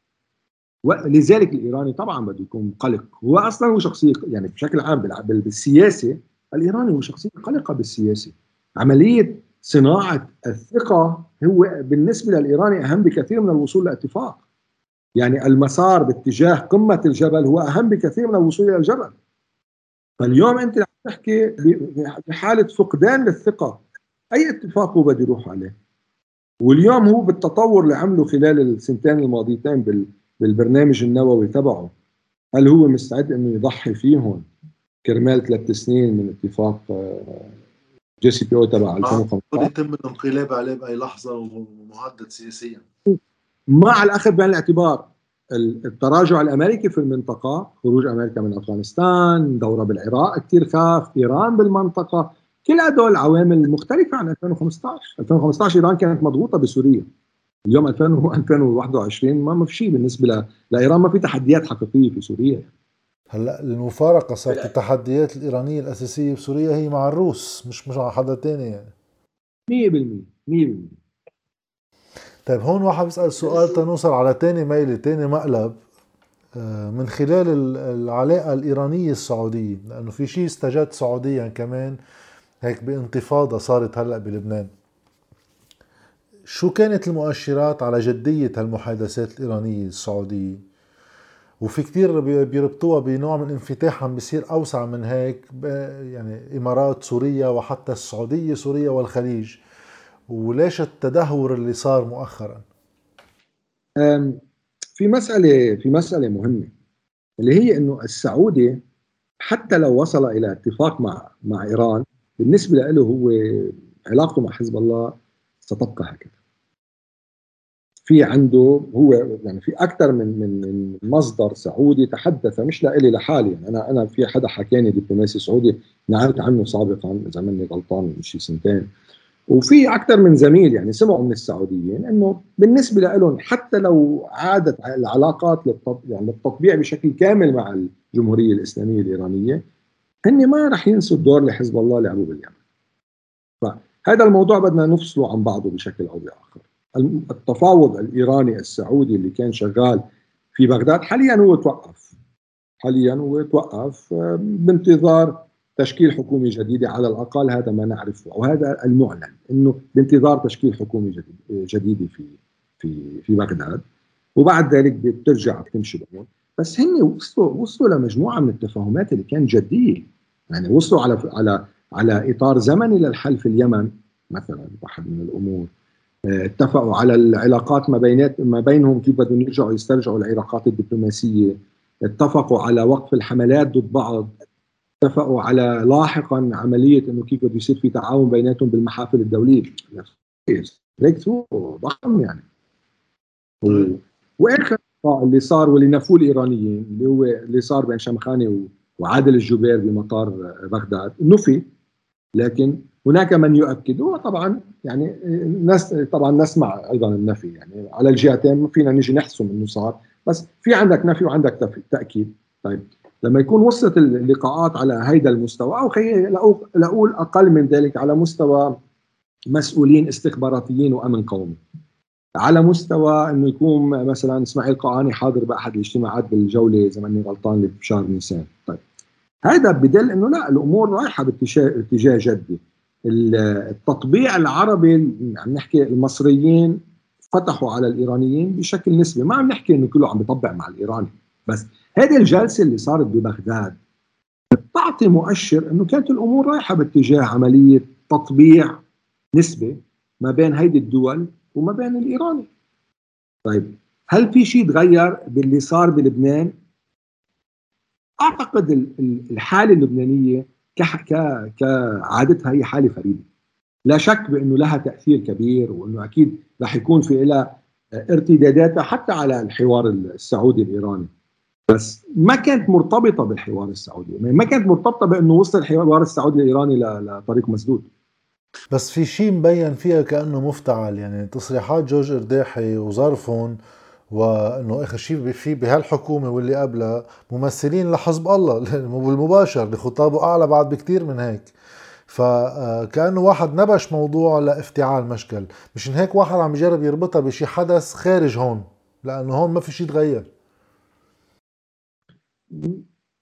ولذلك الإيراني طبعا بده يكون قلق. هو أصلا هو شخصية يعني بشكل عام بالسياسة الإيراني هو شخصية قلقة بالسياسة. عملية صناعة الثقة هو بالنسبة للإيراني أهم بكثير من الوصول لاتفاق. يعني المسار باتجاه قمة الجبل هو أهم بكثير من الوصول إلى الجبل. فاليوم أنت عم تحكي بحالة فقدان للثقة. أي اتفاق هو بده يروح عليه؟ واليوم هو بالتطور اللي عمله خلال السنتين الماضيتين بالبرنامج النووي تبعه. هل هو مستعد إنه يضحي فيهم؟ كرمال ثلاث سنين من اتفاق JCPOA تبع 2015 آه، يتم الانقلاب عليه بأي لحظة ومهدد سياسيا. مع الأخذ بعين الاعتبار التراجع الأمريكي في المنطقة خروج أمريكا من أفغانستان دوره بالعراق كثير خاف إيران بالمنطقة كل هدول عوامل مختلفة عن 2015 2015 إيران كانت مضغوطة بسوريا. اليوم 2021 ما في شيء بالنسبة لإيران ما في تحديات حقيقية في سوريا. هلأ المفارقة صارت التحديات الإيرانية الأساسية بسوريا هي مع الروس مش مش مع حدا تاني يعني. 100% 100% طيب هون واحد بيسأل سؤال تنوصل على تاني ميلة تاني مقلب آه، من خلال العلاقة الإيرانية السعودية لأنه في شيء استجد سعوديا كمان هيك بانتفاضة صارت هلأ بلبنان. شو كانت المؤشرات على جدية هالمحادثات الإيرانية السعودية؟ وفي كتير بيربطوها بنوع من الانفتاح عم بيصير أوسع من هيك يعني إمارات سوريا وحتى السعودية سوريا والخليج. وليش التدهور اللي صار مؤخرا؟ في مسألة في مسألة مهمة اللي هي إنه السعودي حتى لو وصل إلى اتفاق مع مع إيران بالنسبة له هو علاقته مع حزب الله ستبقى هكذا. في عنده هو يعني في أكثر من من مصدر سعودي تحدث مش لإلي لحالي. يعني أنا أنا في حدا حكاني دبلوماسي سعودي نعرفت عنه سابقا اذا ماني غلطان شي سنتين. وفي أكثر من زميل يعني سمعوا من السعوديين إنه بالنسبة لهم حتى لو عادت العلاقات يعني للتطبيع بشكل كامل مع الجمهورية الإسلامية الإيرانية هن ما راح ينسوا الدور اللي حزب الله لعبه باليمن. فهذا الموضوع بدنا نفصله عن بعضه بشكل أو بآخر. التفاوض الإيراني السعودي اللي كان شغال في بغداد حاليا هو توقف. حاليا هو توقف آه، بانتظار تشكيل حكومه جديدة على الأقل هذا ما نعرفه وهذا المعلن إنه بانتظار تشكيل حكومه جديد جديدة في في في بغداد. وبعد ذلك بترجع بتمشي الأمور بس هن وصلوا وصلوا لمجموعة من التفاهمات اللي كانت جديه يعني وصلوا على على على إطار زمني للحل في اليمن مثلا واحد من الأمور. آه، اتفقوا على العلاقات ما بينات ما بينهم كيف بدهم يرجعوا يسترجعوا العلاقات الدبلوماسية. اتفقوا على وقف الحملات ضد بعض. اتفقوا على لاحقا عملية إنه كيف بده يصير في تعاون بيناتهم بالمحافل الدولية. بريك ثرو ضخم يعني. وآخر اللي صار واللي نفوه الايرانيين اللي هو اللي صار بين شمخاني وعادل الجبير بمطار بغداد. نفي. لكن هناك من يؤكد. وطبعا يعني ناس طبعا نسمع أيضا النفي يعني. على الجهتين فينا نجي نحسم إنه صار. بس في عندك نفي وعندك تأكيد. طيب. لما يكون وصلت اللقاءات على هيدا المستوى أو خلينا لأقول أقل من ذلك على مستوى مسؤولين استخباراتيين وأمن قومي. على مستوى إنه يكون مثلا إسماعيل قاعاني حاضر بأحد الاجتماعات بالجولة إذا ماني غلطان اللي بشهر نيسان. طيب. هذا بدل إنه لا الأمور رايحة باتجاه اتجاه جدي. التطبيع العربي عم نحكي المصريين فتحوا على الإيرانيين بشكل نسبي. ما عم نحكي إنه كله عم بيطبع مع الإيراني. بس هذه الجلسة اللي صارت ببغداد بتعطي مؤشر إنه كانت الأمور رايحة باتجاه عملية تطبيع نسبة ما بين هيدي الدول وما بين الإيراني. طيب هل في شيء تغير باللي صار بلبنان؟ أعتقد الحالة اللبنانية كعادتها هي حالة فريدة. لا شك بإنه لها تأثير كبير وإنه أكيد رح يكون في لها ارتداداتها حتى على الحوار السعودي الإيراني. بس. ما كانت مرتبطة بالحوار السعودي. يعني ما كانت مرتبطة بأنه وصل الحوار السعودي الإيراني لطريق مسدود. بس في شيء مبين فيها كأنه مفتعل. يعني تصريحات جورج أرداحي وظرفهم وأنه آخر شيء في بهالحكومة واللي قبلها ممثلين لحزب الله بالمباشر اللي خطابه أعلى بعد بكثير من هيك. فكانه واحد نبش موضوع لافتعال مشكل. مشان هيك واحد عم يجرب يربطها بشي حدث خارج هون لأنه هون ما في شيء تغير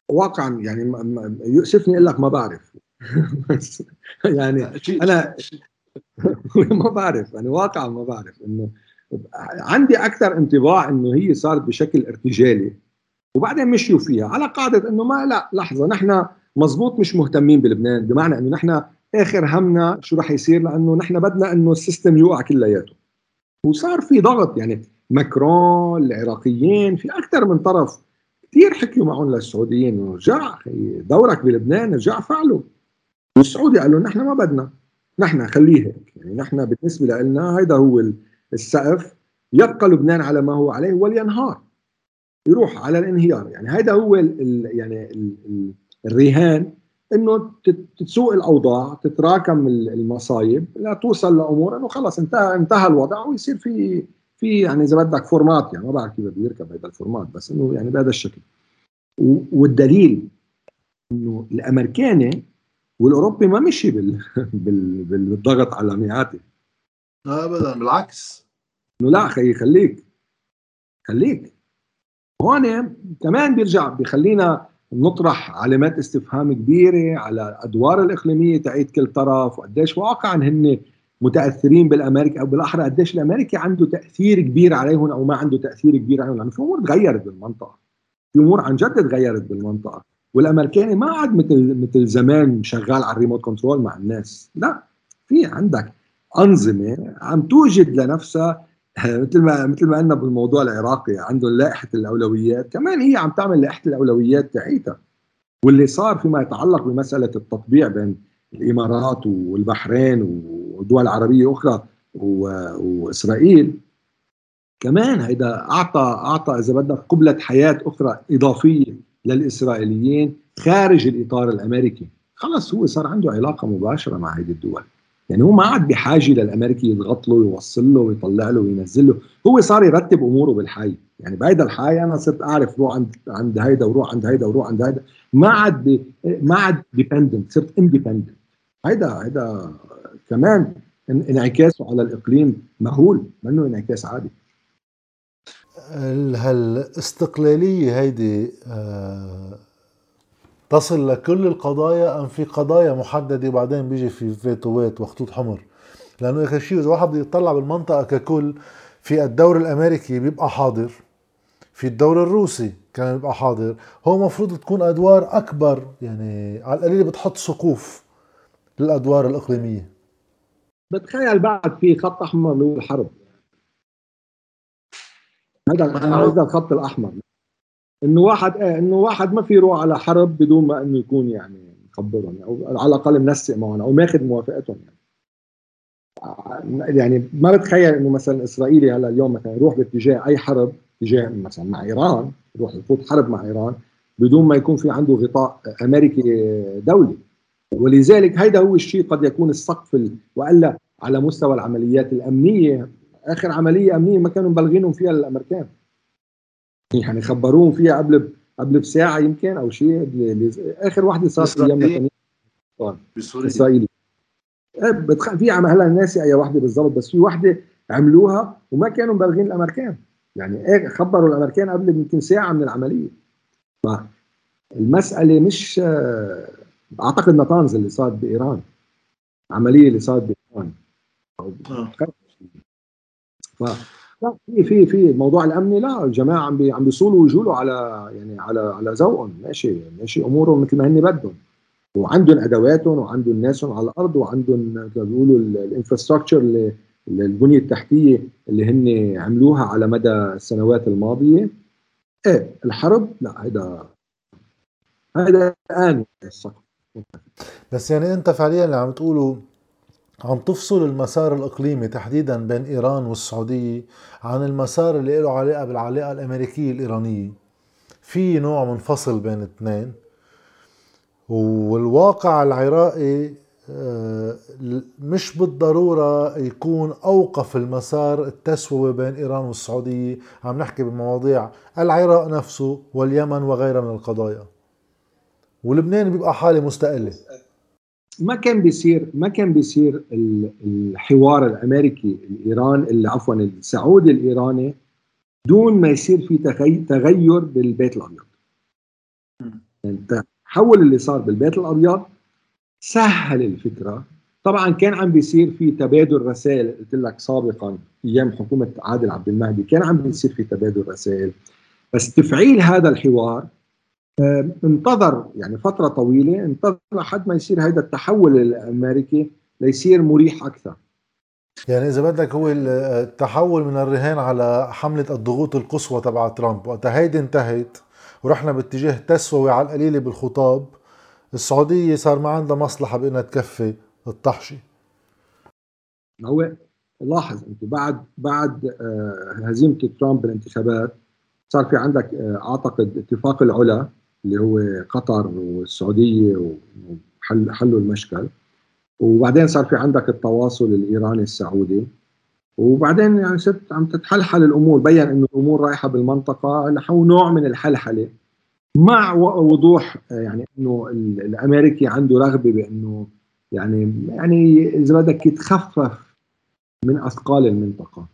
واقعا يعني يؤسفني أقول لك ما بعرف. يعني أنا ما بعرف يعني واقعا ما بعرف إنه عندي أكثر انطباع إنه هي صارت بشكل ارتجالي وبعدين مشيوا فيها على قاعدة إنه ما لا لحظة نحن مزبوط مش مهتمين بلبنان بمعنى إنه نحن آخر همنا شو رح يصير؟ لأنه نحن بدنا إنه السيستم يوقع كلياته. وصار في ضغط يعني ماكرون العراقيين في أكثر من طرف كثير حكيوا معهم للسعوديين إنه رجع دورك بلبنان رجع فعله والسعودي قالوا نحن ما بدنا نحن خليه هيك. يعني نحن بالنسبة لنا هيدا هو السقف يبقى لبنان على ما هو عليه ولينهار. يروح على الانهيار. يعني هيدا هو ال يعني ال الرهان إنه تسوق الأوضاع تتراكم المصايب لا توصل لأمور إنه خلص انتهى انتهى الوضع ويصير في في يعني إذا بدك format يعني ما بعرف كيف بده يركب هذا ال format بس إنه يعني بهذا الشكل. والدليل إنه الامريكاني والأوروبي ما مشي بال... بال... بالضغط على ميقاتي ابدا بالعكس. إنه لا خي خليك خليك. هون كمان بيرجع بخلينا نطرح علامات استفهام كبيرة على الادوار الإقليمية تاعيت كل طرف وقديش واقعا هن متأثرين بالامريكا أو بالأحرى قديش الأمريكي عنده تأثير كبير عليهم أو ما عنده تأثير كبير عليهم لأنه في أمور تغيرت بالمنطقة. في أمور عن جد تغيرت بالمنطقة. والأمريكاني ما عاد مثل مثل زمان شغال على الريموت كنترول مع الناس. لا في عندك أنظمة عم توجد لنفسها مثل ما مثل ما قلنا بالموضوع العراقي عندهم لائحة الأولويات. كمان هي عم تعمل لائحة الأولويات تاعيتها. واللي صار فيما يتعلق بمسألة التطبيع بين الإمارات والبحرين ودول عربية أخرى وإسرائيل. كمان هيدا اعطى أعطى إذا بدك قبلة حياة أخرى إضافية للإسرائيليين خارج الإطار الأمريكي. خلص هو صار عنده علاقة مباشرة مع هذه الدول. يعني هو ما عاد بحاجة للأمريكي يضغط له ويوصل له ويطلع له وينزل له هو صار يرتب أموره بالحي. يعني بهيدا الحي أنا صرت أعرف روح عند عند هيدا وروح عند هيدا وروح عند هيدا. ما عاد ما عاد dependent صرت independent هيدا هيدا كمان انعكاسه على الإقليم مهول منه انعكاس عادي. هالاستقلاليه هيدي آه تصل لكل القضايا أم في قضايا محددة وبعدين بيجي في فيتوات وخطوط حمر؟ لأنه اخر شيء إذا واحد بده يطلع بالمنطقة ككل في الدور الأمريكي بيبقى حاضر في الدور الروسي كان بيبقى حاضر. هو مفروض تكون أدوار أكبر يعني على القليل بتحط سقوف للأدوار الإقليمية. بتخيل بعد في خط أحمر اللي هو الحرب. هذا هذا الخط الأحمر. إنه واحد إيه إنه واحد ما في يروح على حرب بدون ما إنه يكون يعني مخبرهم أو على الأقل منسق معهم أو ماخذ موافقتهم يعني. يعني ما بتخيل إنه مثلا إسرائيلي هلأ اليوم مثلا يروح باتجاه أي حرب اتجاه مثلا مع إيران يروح يفوت حرب مع إيران بدون ما يكون في عنده غطاء أمريكي دولي. ولذلك هيدا هو الشيء قد يكون السقف وألا على مستوى العمليات الأمنية. آخر عملية أمنية ما كانوا مبلغينهم فيها الأمريكان. يعني خبروهم فيها قبل قبل بساعة يمكن أو شيء. آخر وحده صارت أيام بسوريا اسرائيلي إيه، في هلا ناسي أي وحده بالضبط بس في وحده عملوها وما كانوا مبلغين الأمريكان. يعني إيه خبروا الأمريكان قبل يمكن ساعة من العملية. المسألة مش أعتقد نتانز اللي صارت بإيران العملية اللي صارت بإيران. آه. ف لا في في في الموضوع الامني لا الجماعة عم بي عم بيصولوا وجولوا على يعني على على ذوقهم. ماشي ماشي أمورهم مثل ما هن بدهم. وعندهم أدواتهم وعندهم ناسهم على الأرض وعندهم بيقولوا الإنفراستراكشر البنية التحتية اللي هن عملوها على مدى السنوات الماضية. إيه الحرب؟ لا هذا هذا آن. السقف بس يعني انت فعليا اللي عم تقوله عم تفصل المسار الإقليمي تحديدا بين إيران والسعودية عن المسار اللي له علاقة بالعلاقة الأمريكية الإيرانية. في نوع منفصل بين الاثنين والواقع العراقي آه، مش بالضرورة يكون أوقف المسار التسوية بين إيران والسعودية. عم نحكي بمواضيع العراق نفسه واليمن وغيرها من القضايا. ولبنان بيبقى حالة مستقلة. ما كان بيصير ما كان بيصير الحوار الأمريكي الإيران اللي عفوا السعودي الإيراني دون ما يصير في تغير بالبيت الأبيض. يعني التحول اللي صار بالبيت الأبيض سهل الفكرة. طبعا كان عم بيصير في تبادل رسائل قلت لك سابقا أيام حكومة عادل عبد المهدي كان عم بيصير في تبادل رسائل. بس تفعيل هذا الحوار انتظر يعني فترة طويلة انتظر لحد ما يصير هذا التحول الأمريكي ليصير مريح أكثر. يعني إذا بدك هو التحول من الرهان على حملة الضغوط القصوى تبع ترامب وقت هيدي انتهت ورحنا باتجاه تسوية على القليلة بالخطاب السعودية صار ما عندها مصلحة بإنها تكفي الطحشة. هو لاحظ انت بعد بعد آه، هزيمة ترامب بالانتخابات صار في عندك آه، أعتقد اتفاق العلا اللي هو قطر والسعودية وحل حلوا المشكل. وبعدين صار في عندك التواصل الإيراني السعودي. وبعدين يعني صرت عم تتحلحل الأمور بين إنه الأمور رايحة بالمنطقة نحو نوع من الحلحلة. مع وضوح يعني إنه الأمريكي عنده رغبة بإنه يعني يعني إذا بدك يتخفف من أثقال المنطقة.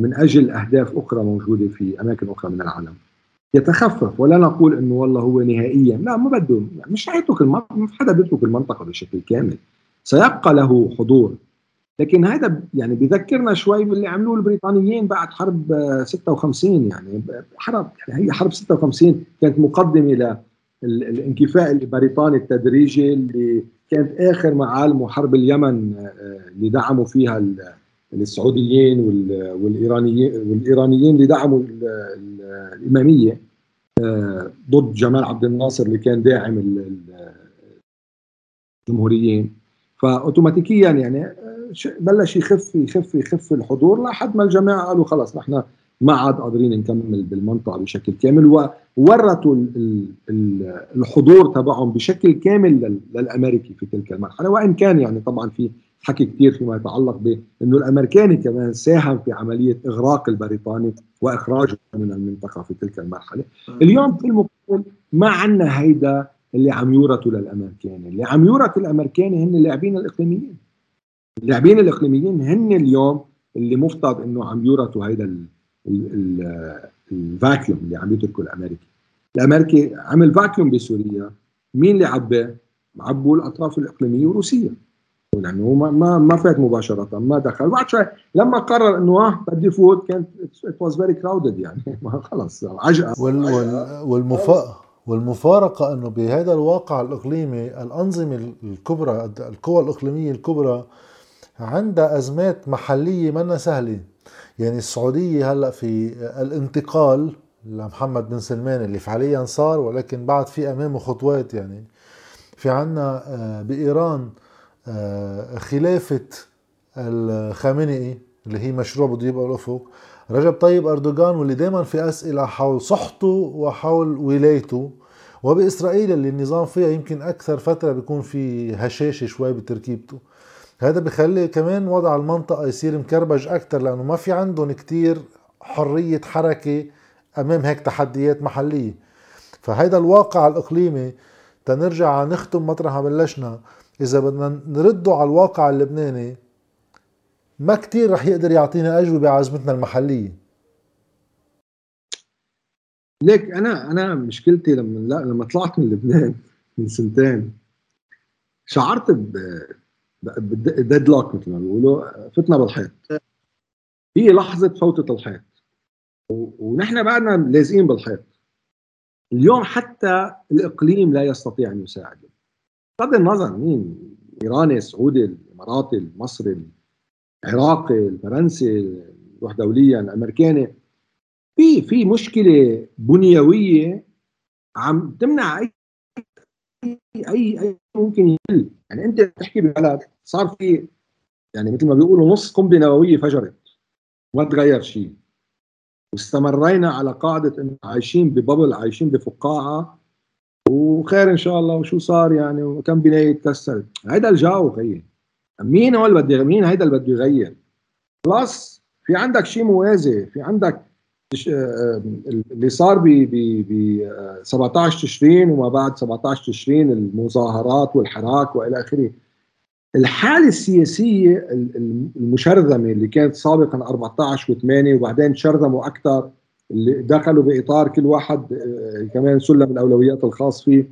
من أجل أهداف أخرى موجودة في أماكن أخرى من العالم. يتخفف. ولا نقول إنه والله هو نهائيا. لا ما بده. مش حيترك المنطقة ما حدا بيترك المنطقة بشكل كامل. سيبقى له حضور. لكن هذا يعني بذكرنا شوي باللي عملوه البريطانيين بعد حرب 56 يعني حرب يعني هي حرب 56 كانت مقدمة للانكفاء البريطاني التدريجي اللي كانت آخر معالمه حرب اليمن آه، اللي دعموا فيها السعوديين والإيرانيين والإيرانيين اللي دعموا الإمامية آه، ضد جمال عبد الناصر اللي كان داعم الجمهوريين. فاوتوماتيكيا يعني آه، بلش يخف يخف يخف الحضور لحد ما الجماعة قالوا خلص نحن ما عاد قادرين نكمل بالمنطقة بشكل كامل وورثوا الحضور تبعهم بشكل كامل للأمريكي في تلك المرحلة. وإن كان يعني طبعا في حكي كثير فيما يتعلق بانه الأمريكاني كمان ساهم في عملية إغراق البريطاني وإخراجه من المنطقة في تلك المرحلة. اليوم في المقابل ما عندنا هيدا اللي عم يورثوا للامريكاني اللي عم يورث الامريكاني هن اللاعبين الإقليميين. اللاعبين الإقليميين هن اليوم اللي مفترض إنه عم يورثوا هيدا ال vacuum اللي عم يتركه الأمريكي. الأمريكي عمل vacuum بسوريا. مين اللي عباه؟ عبوا الأطراف الإقليمية وروسيا. لأنه هو ما ما فات مباشرة ما دخل. بعد شوي لما قرر إنه آه بدي فوت كانت it was very crowded يعني. خلص. عجقه وال وال والمفا والمفارقة إنه بهذا الواقع الإقليمي الأنظمة الكبرى القوى الإقليمية الكبرى عندها أزمات محلية منا سهلة. يعني السعودية هلأ في الانتقال لمحمد بن سلمان اللي فعليا صار ولكن بعد في أمامه خطوات يعني. في عنا آه، بإيران آه، خلافة الخامنئي اللي هي مشروع بده يبقى الأفق رجب طيب أردوغان واللي دائما في أسئلة حول صحته وحول ولايته. وبإسرائيل اللي النظام فيها يمكن أكثر فترة بيكون في هشاشة شوي بتركيبته. هذا بخلي كمان وضع المنطقة يصير مكربج أكثر لأنه ما في عندهم كتير حرية حركة أمام هيك تحديات محلية. فهيدا الواقع الإقليمي. تنرجع نختم مطرح ما بلشنا. إذا بدنا نرده على الواقع اللبناني ما كتير رح يقدر يعطينا أجوبة على ازمتنا المحلية. ليك أنا أنا مشكلتي لما لا لما طلعت من لبنان من سنتين شعرت ب بديد لوك مثل ما بيقولوا فتنا بالحيط. هي لحظة فوتة الحيط. ونحن بعدنا لازقين بالحيط. اليوم حتى الإقليم لا يستطيع أن يساعد بغض النظر مين إيراني السعودي الإماراتي المصري العراقي الفرنسي روح دوليا الأمريكاني في في مشكلة بنيوية عم تمنع أي أي أي ممكن يحل يعني أنت بتحكي ببلد صار في يعني مثل ما بيقولوا نص قنبلة نووية فجرت ما تغير شيء. واستمرينا على قاعدة إنه عايشين ببابل عايشين بفقاعة وخير إن شاء الله. وشو صار يعني؟ وكم بناية تكسرت. هيدا الجو خيي. مين هو اللي بده مين هيدا اللي بده يغير؟ خلاص في عندك شيء موازي. في عندك آه، اللي صار ب ب 17 تشرين وما بعد 17 تشرين المظاهرات والحراك وإلى آخره. الحالة السياسية المشرذمة اللي كانت سابقا 14 و8 وبعدين شرذموا أكثر اللي دخلوا بإطار كل واحد آه، كمان سلم الأولويات الخاص فيه.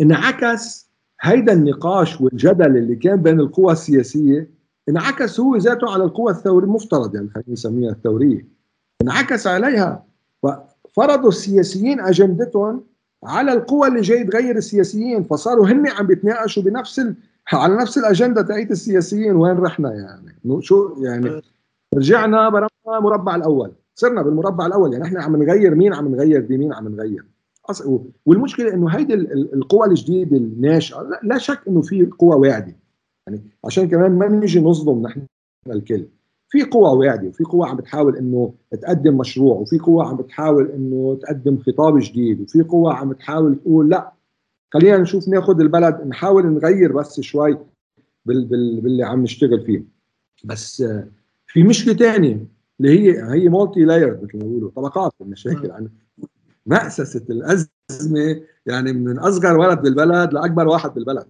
انعكس هيدا النقاش والجدل اللي كان بين القوى السياسية انعكس هو ذاته على القوى الثورية المفترض يعني خلينا نسميها الثورية. انعكس عليها ففرضوا السياسيين أجندتهم على القوى اللي جاي تغير السياسيين فصاروا هن عم بيتناقشوا بنفس ال... على نفس الأجندة تاعت السياسيين. وين رحنا يعني؟ شو يعني؟ رجعنا برا مربع الأول. صرنا بالمربع الأول. يعني إحنا عم نغير مين عم نغير؟ بمين عم نغير؟ والمشكلة إنه هيدي القوى الجديدة الناشئة لا شك إنه في قوى واعدة. يعني عشان كمان ما نيجي نظلم نحن الكل. في قوى واعدة وفي قوى عم بتحاول إنه تقدم مشروع وفي قوى عم بتحاول إنه تقدم خطاب جديد وفي قوى عم بتحاول تقول لا خلينا نشوف ناخذ البلد نحاول نغير بس شوي بال بال باللي عم نشتغل فيه. بس في مشكلة ثانية اللي هي هي مالتي لاير مثل ما بيقولوا طبقات المشاكل. يعني مأسسة الأزمة يعني من أصغر ولد بالبلد لأكبر واحد بالبلد.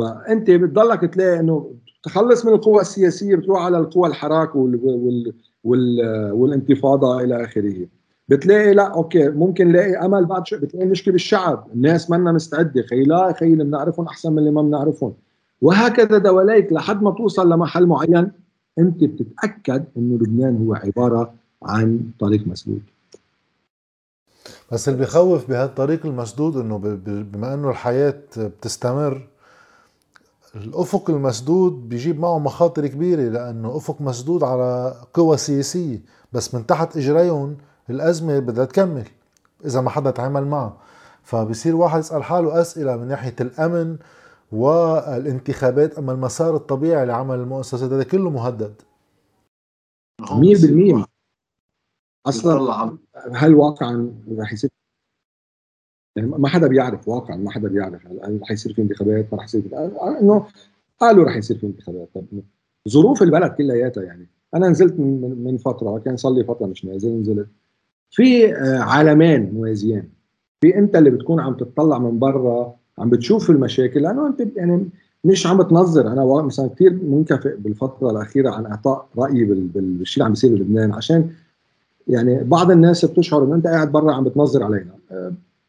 فأنت بتضلك تلاقي إنه تخلص من القوى السياسية بتروح على القوى الحراك وال وال وال والانتفاضة إلى آخره. بتلاقي لا أوكي ممكن نلاقي أمل بعد شوي. بتلاقي مشكلة بالشعب. الناس منا مستعدة. خي لا خي اللي بنعرفهم أحسن من اللي ما بنعرفهم. وهكذا دواليك لحد ما توصل لمحل معين. أنت بتتأكد إنه لبنان هو عبارة عن طريق مسدود. بس اللي بيخوف بهالطريق المسدود إنه بما إنه الحياة بتستمر الأفق المسدود بيجيب معه مخاطر كبيرة لأنه أفق مسدود على قوى سياسية. بس من تحت إجريهم الأزمة بدها تكمل إذا ما حدا تعامل معها فبصير واحد يسأل حاله أسئلة من ناحية الأمن والانتخابات أما المسار الطبيعي لعمل المؤسسات هذا كله مهدد. 100% أصلا هل واقعا رح يصير؟ يعني ما حدا بيعرف واقعا ما حدا بيعرف. هل رح يصير في انتخابات؟ ما رح يصير في إنه قالوا رح يصير في انتخابات. طب ظروف البلد كلياتها يعني. أنا نزلت من, من فترة كان صار لي فترة مش نازل نزلت. في آه، عالمين موازيين. في أنت اللي بتكون عم تطلع من برا عم بتشوف المشاكل لأنه أنت يعني مش عم بتنظر. أنا مثلا كثير منكفئ بالفترة الأخيرة عن إعطاء رأيي بالشيء اللي عم بيصير بلبنان عشان يعني بعض الناس بتشعر إنه أنت قاعد برا عم بتنظر علينا.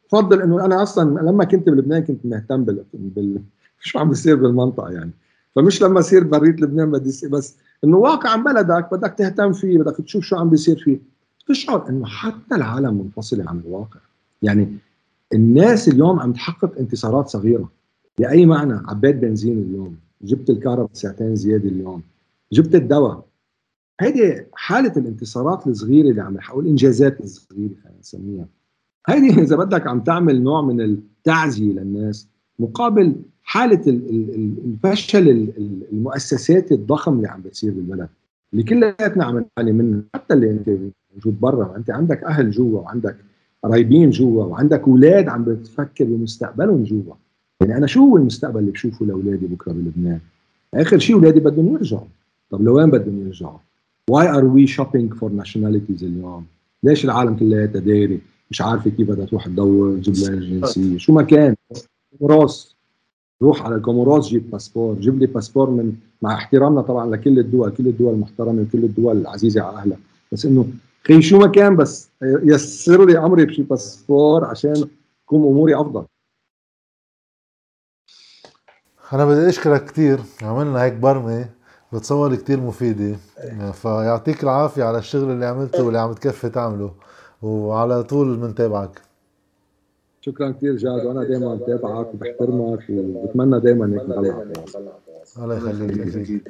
بفضل إنه أنا أصلا لما كنت بلبنان كنت مهتم بال, بال... شو عم بيصير بالمنطقة يعني. فمش لما أصير بريت لبنان بدي بس إنه واقع بلدك بدك تهتم فيه بدك تشوف شو عم بيصير فيه. تشعر إنه حتى العالم منفصله عن الواقع. يعني الناس اليوم عم تحقق انتصارات صغيرة. بأي معنى؟ عبيت بنزين اليوم جبت الكهرباء ساعتين زيادة اليوم جبت الدواء. هيدي حالة الانتصارات الصغيرة اللي عم أو الإنجازات الصغيرة خلينا نسميها. هيدي إذا بدك عم تعمل نوع من التعزية للناس مقابل حالة الفشل المؤسسات الضخم اللي عم بتصير بالبلد اللي كلياتنا عم نعاني منها حتى اللي أنت موجود برا أنت عندك أهل جوا وعندك قرايبين جوا وعندك أولاد عم بتفكر بمستقبلهم جوا. يعني أنا شو هو المستقبل اللي بشوفه لأولادي بكرة بلبنان؟ آخر شيء أولادي بدهم يرجعوا. طب لوين بدهم يرجعوا؟ Why are we shopping for nationalities اليوم؟ ليش العالم كلياتها دايرة؟ مش عارفة كيف بدها تروح تدور تجيب لها الجنسيه شو ما كان. كوموروس. روح على الكوموروس جيب باسبور. جيب لي باسبور من مع احترامنا طبعا لكل الدول كل الدول المحترمه وكل الدول العزيزه على أهلها. بس إنه خي شو ما كان بس يسر لي امري بشي باسبور عشان تكون أموري أفضل. أنا بدي أشكرك كثير عملنا هيك برمة بتصور كثير مفيدة. فيعطيك العافية على الشغل اللي عملته واللي عم تكفي تعمله وعلى طول بنتابعك شكرا كثير جاد وأنا دائما بتابعك وبحترمك وبتمنى دائما انك الله يخليك.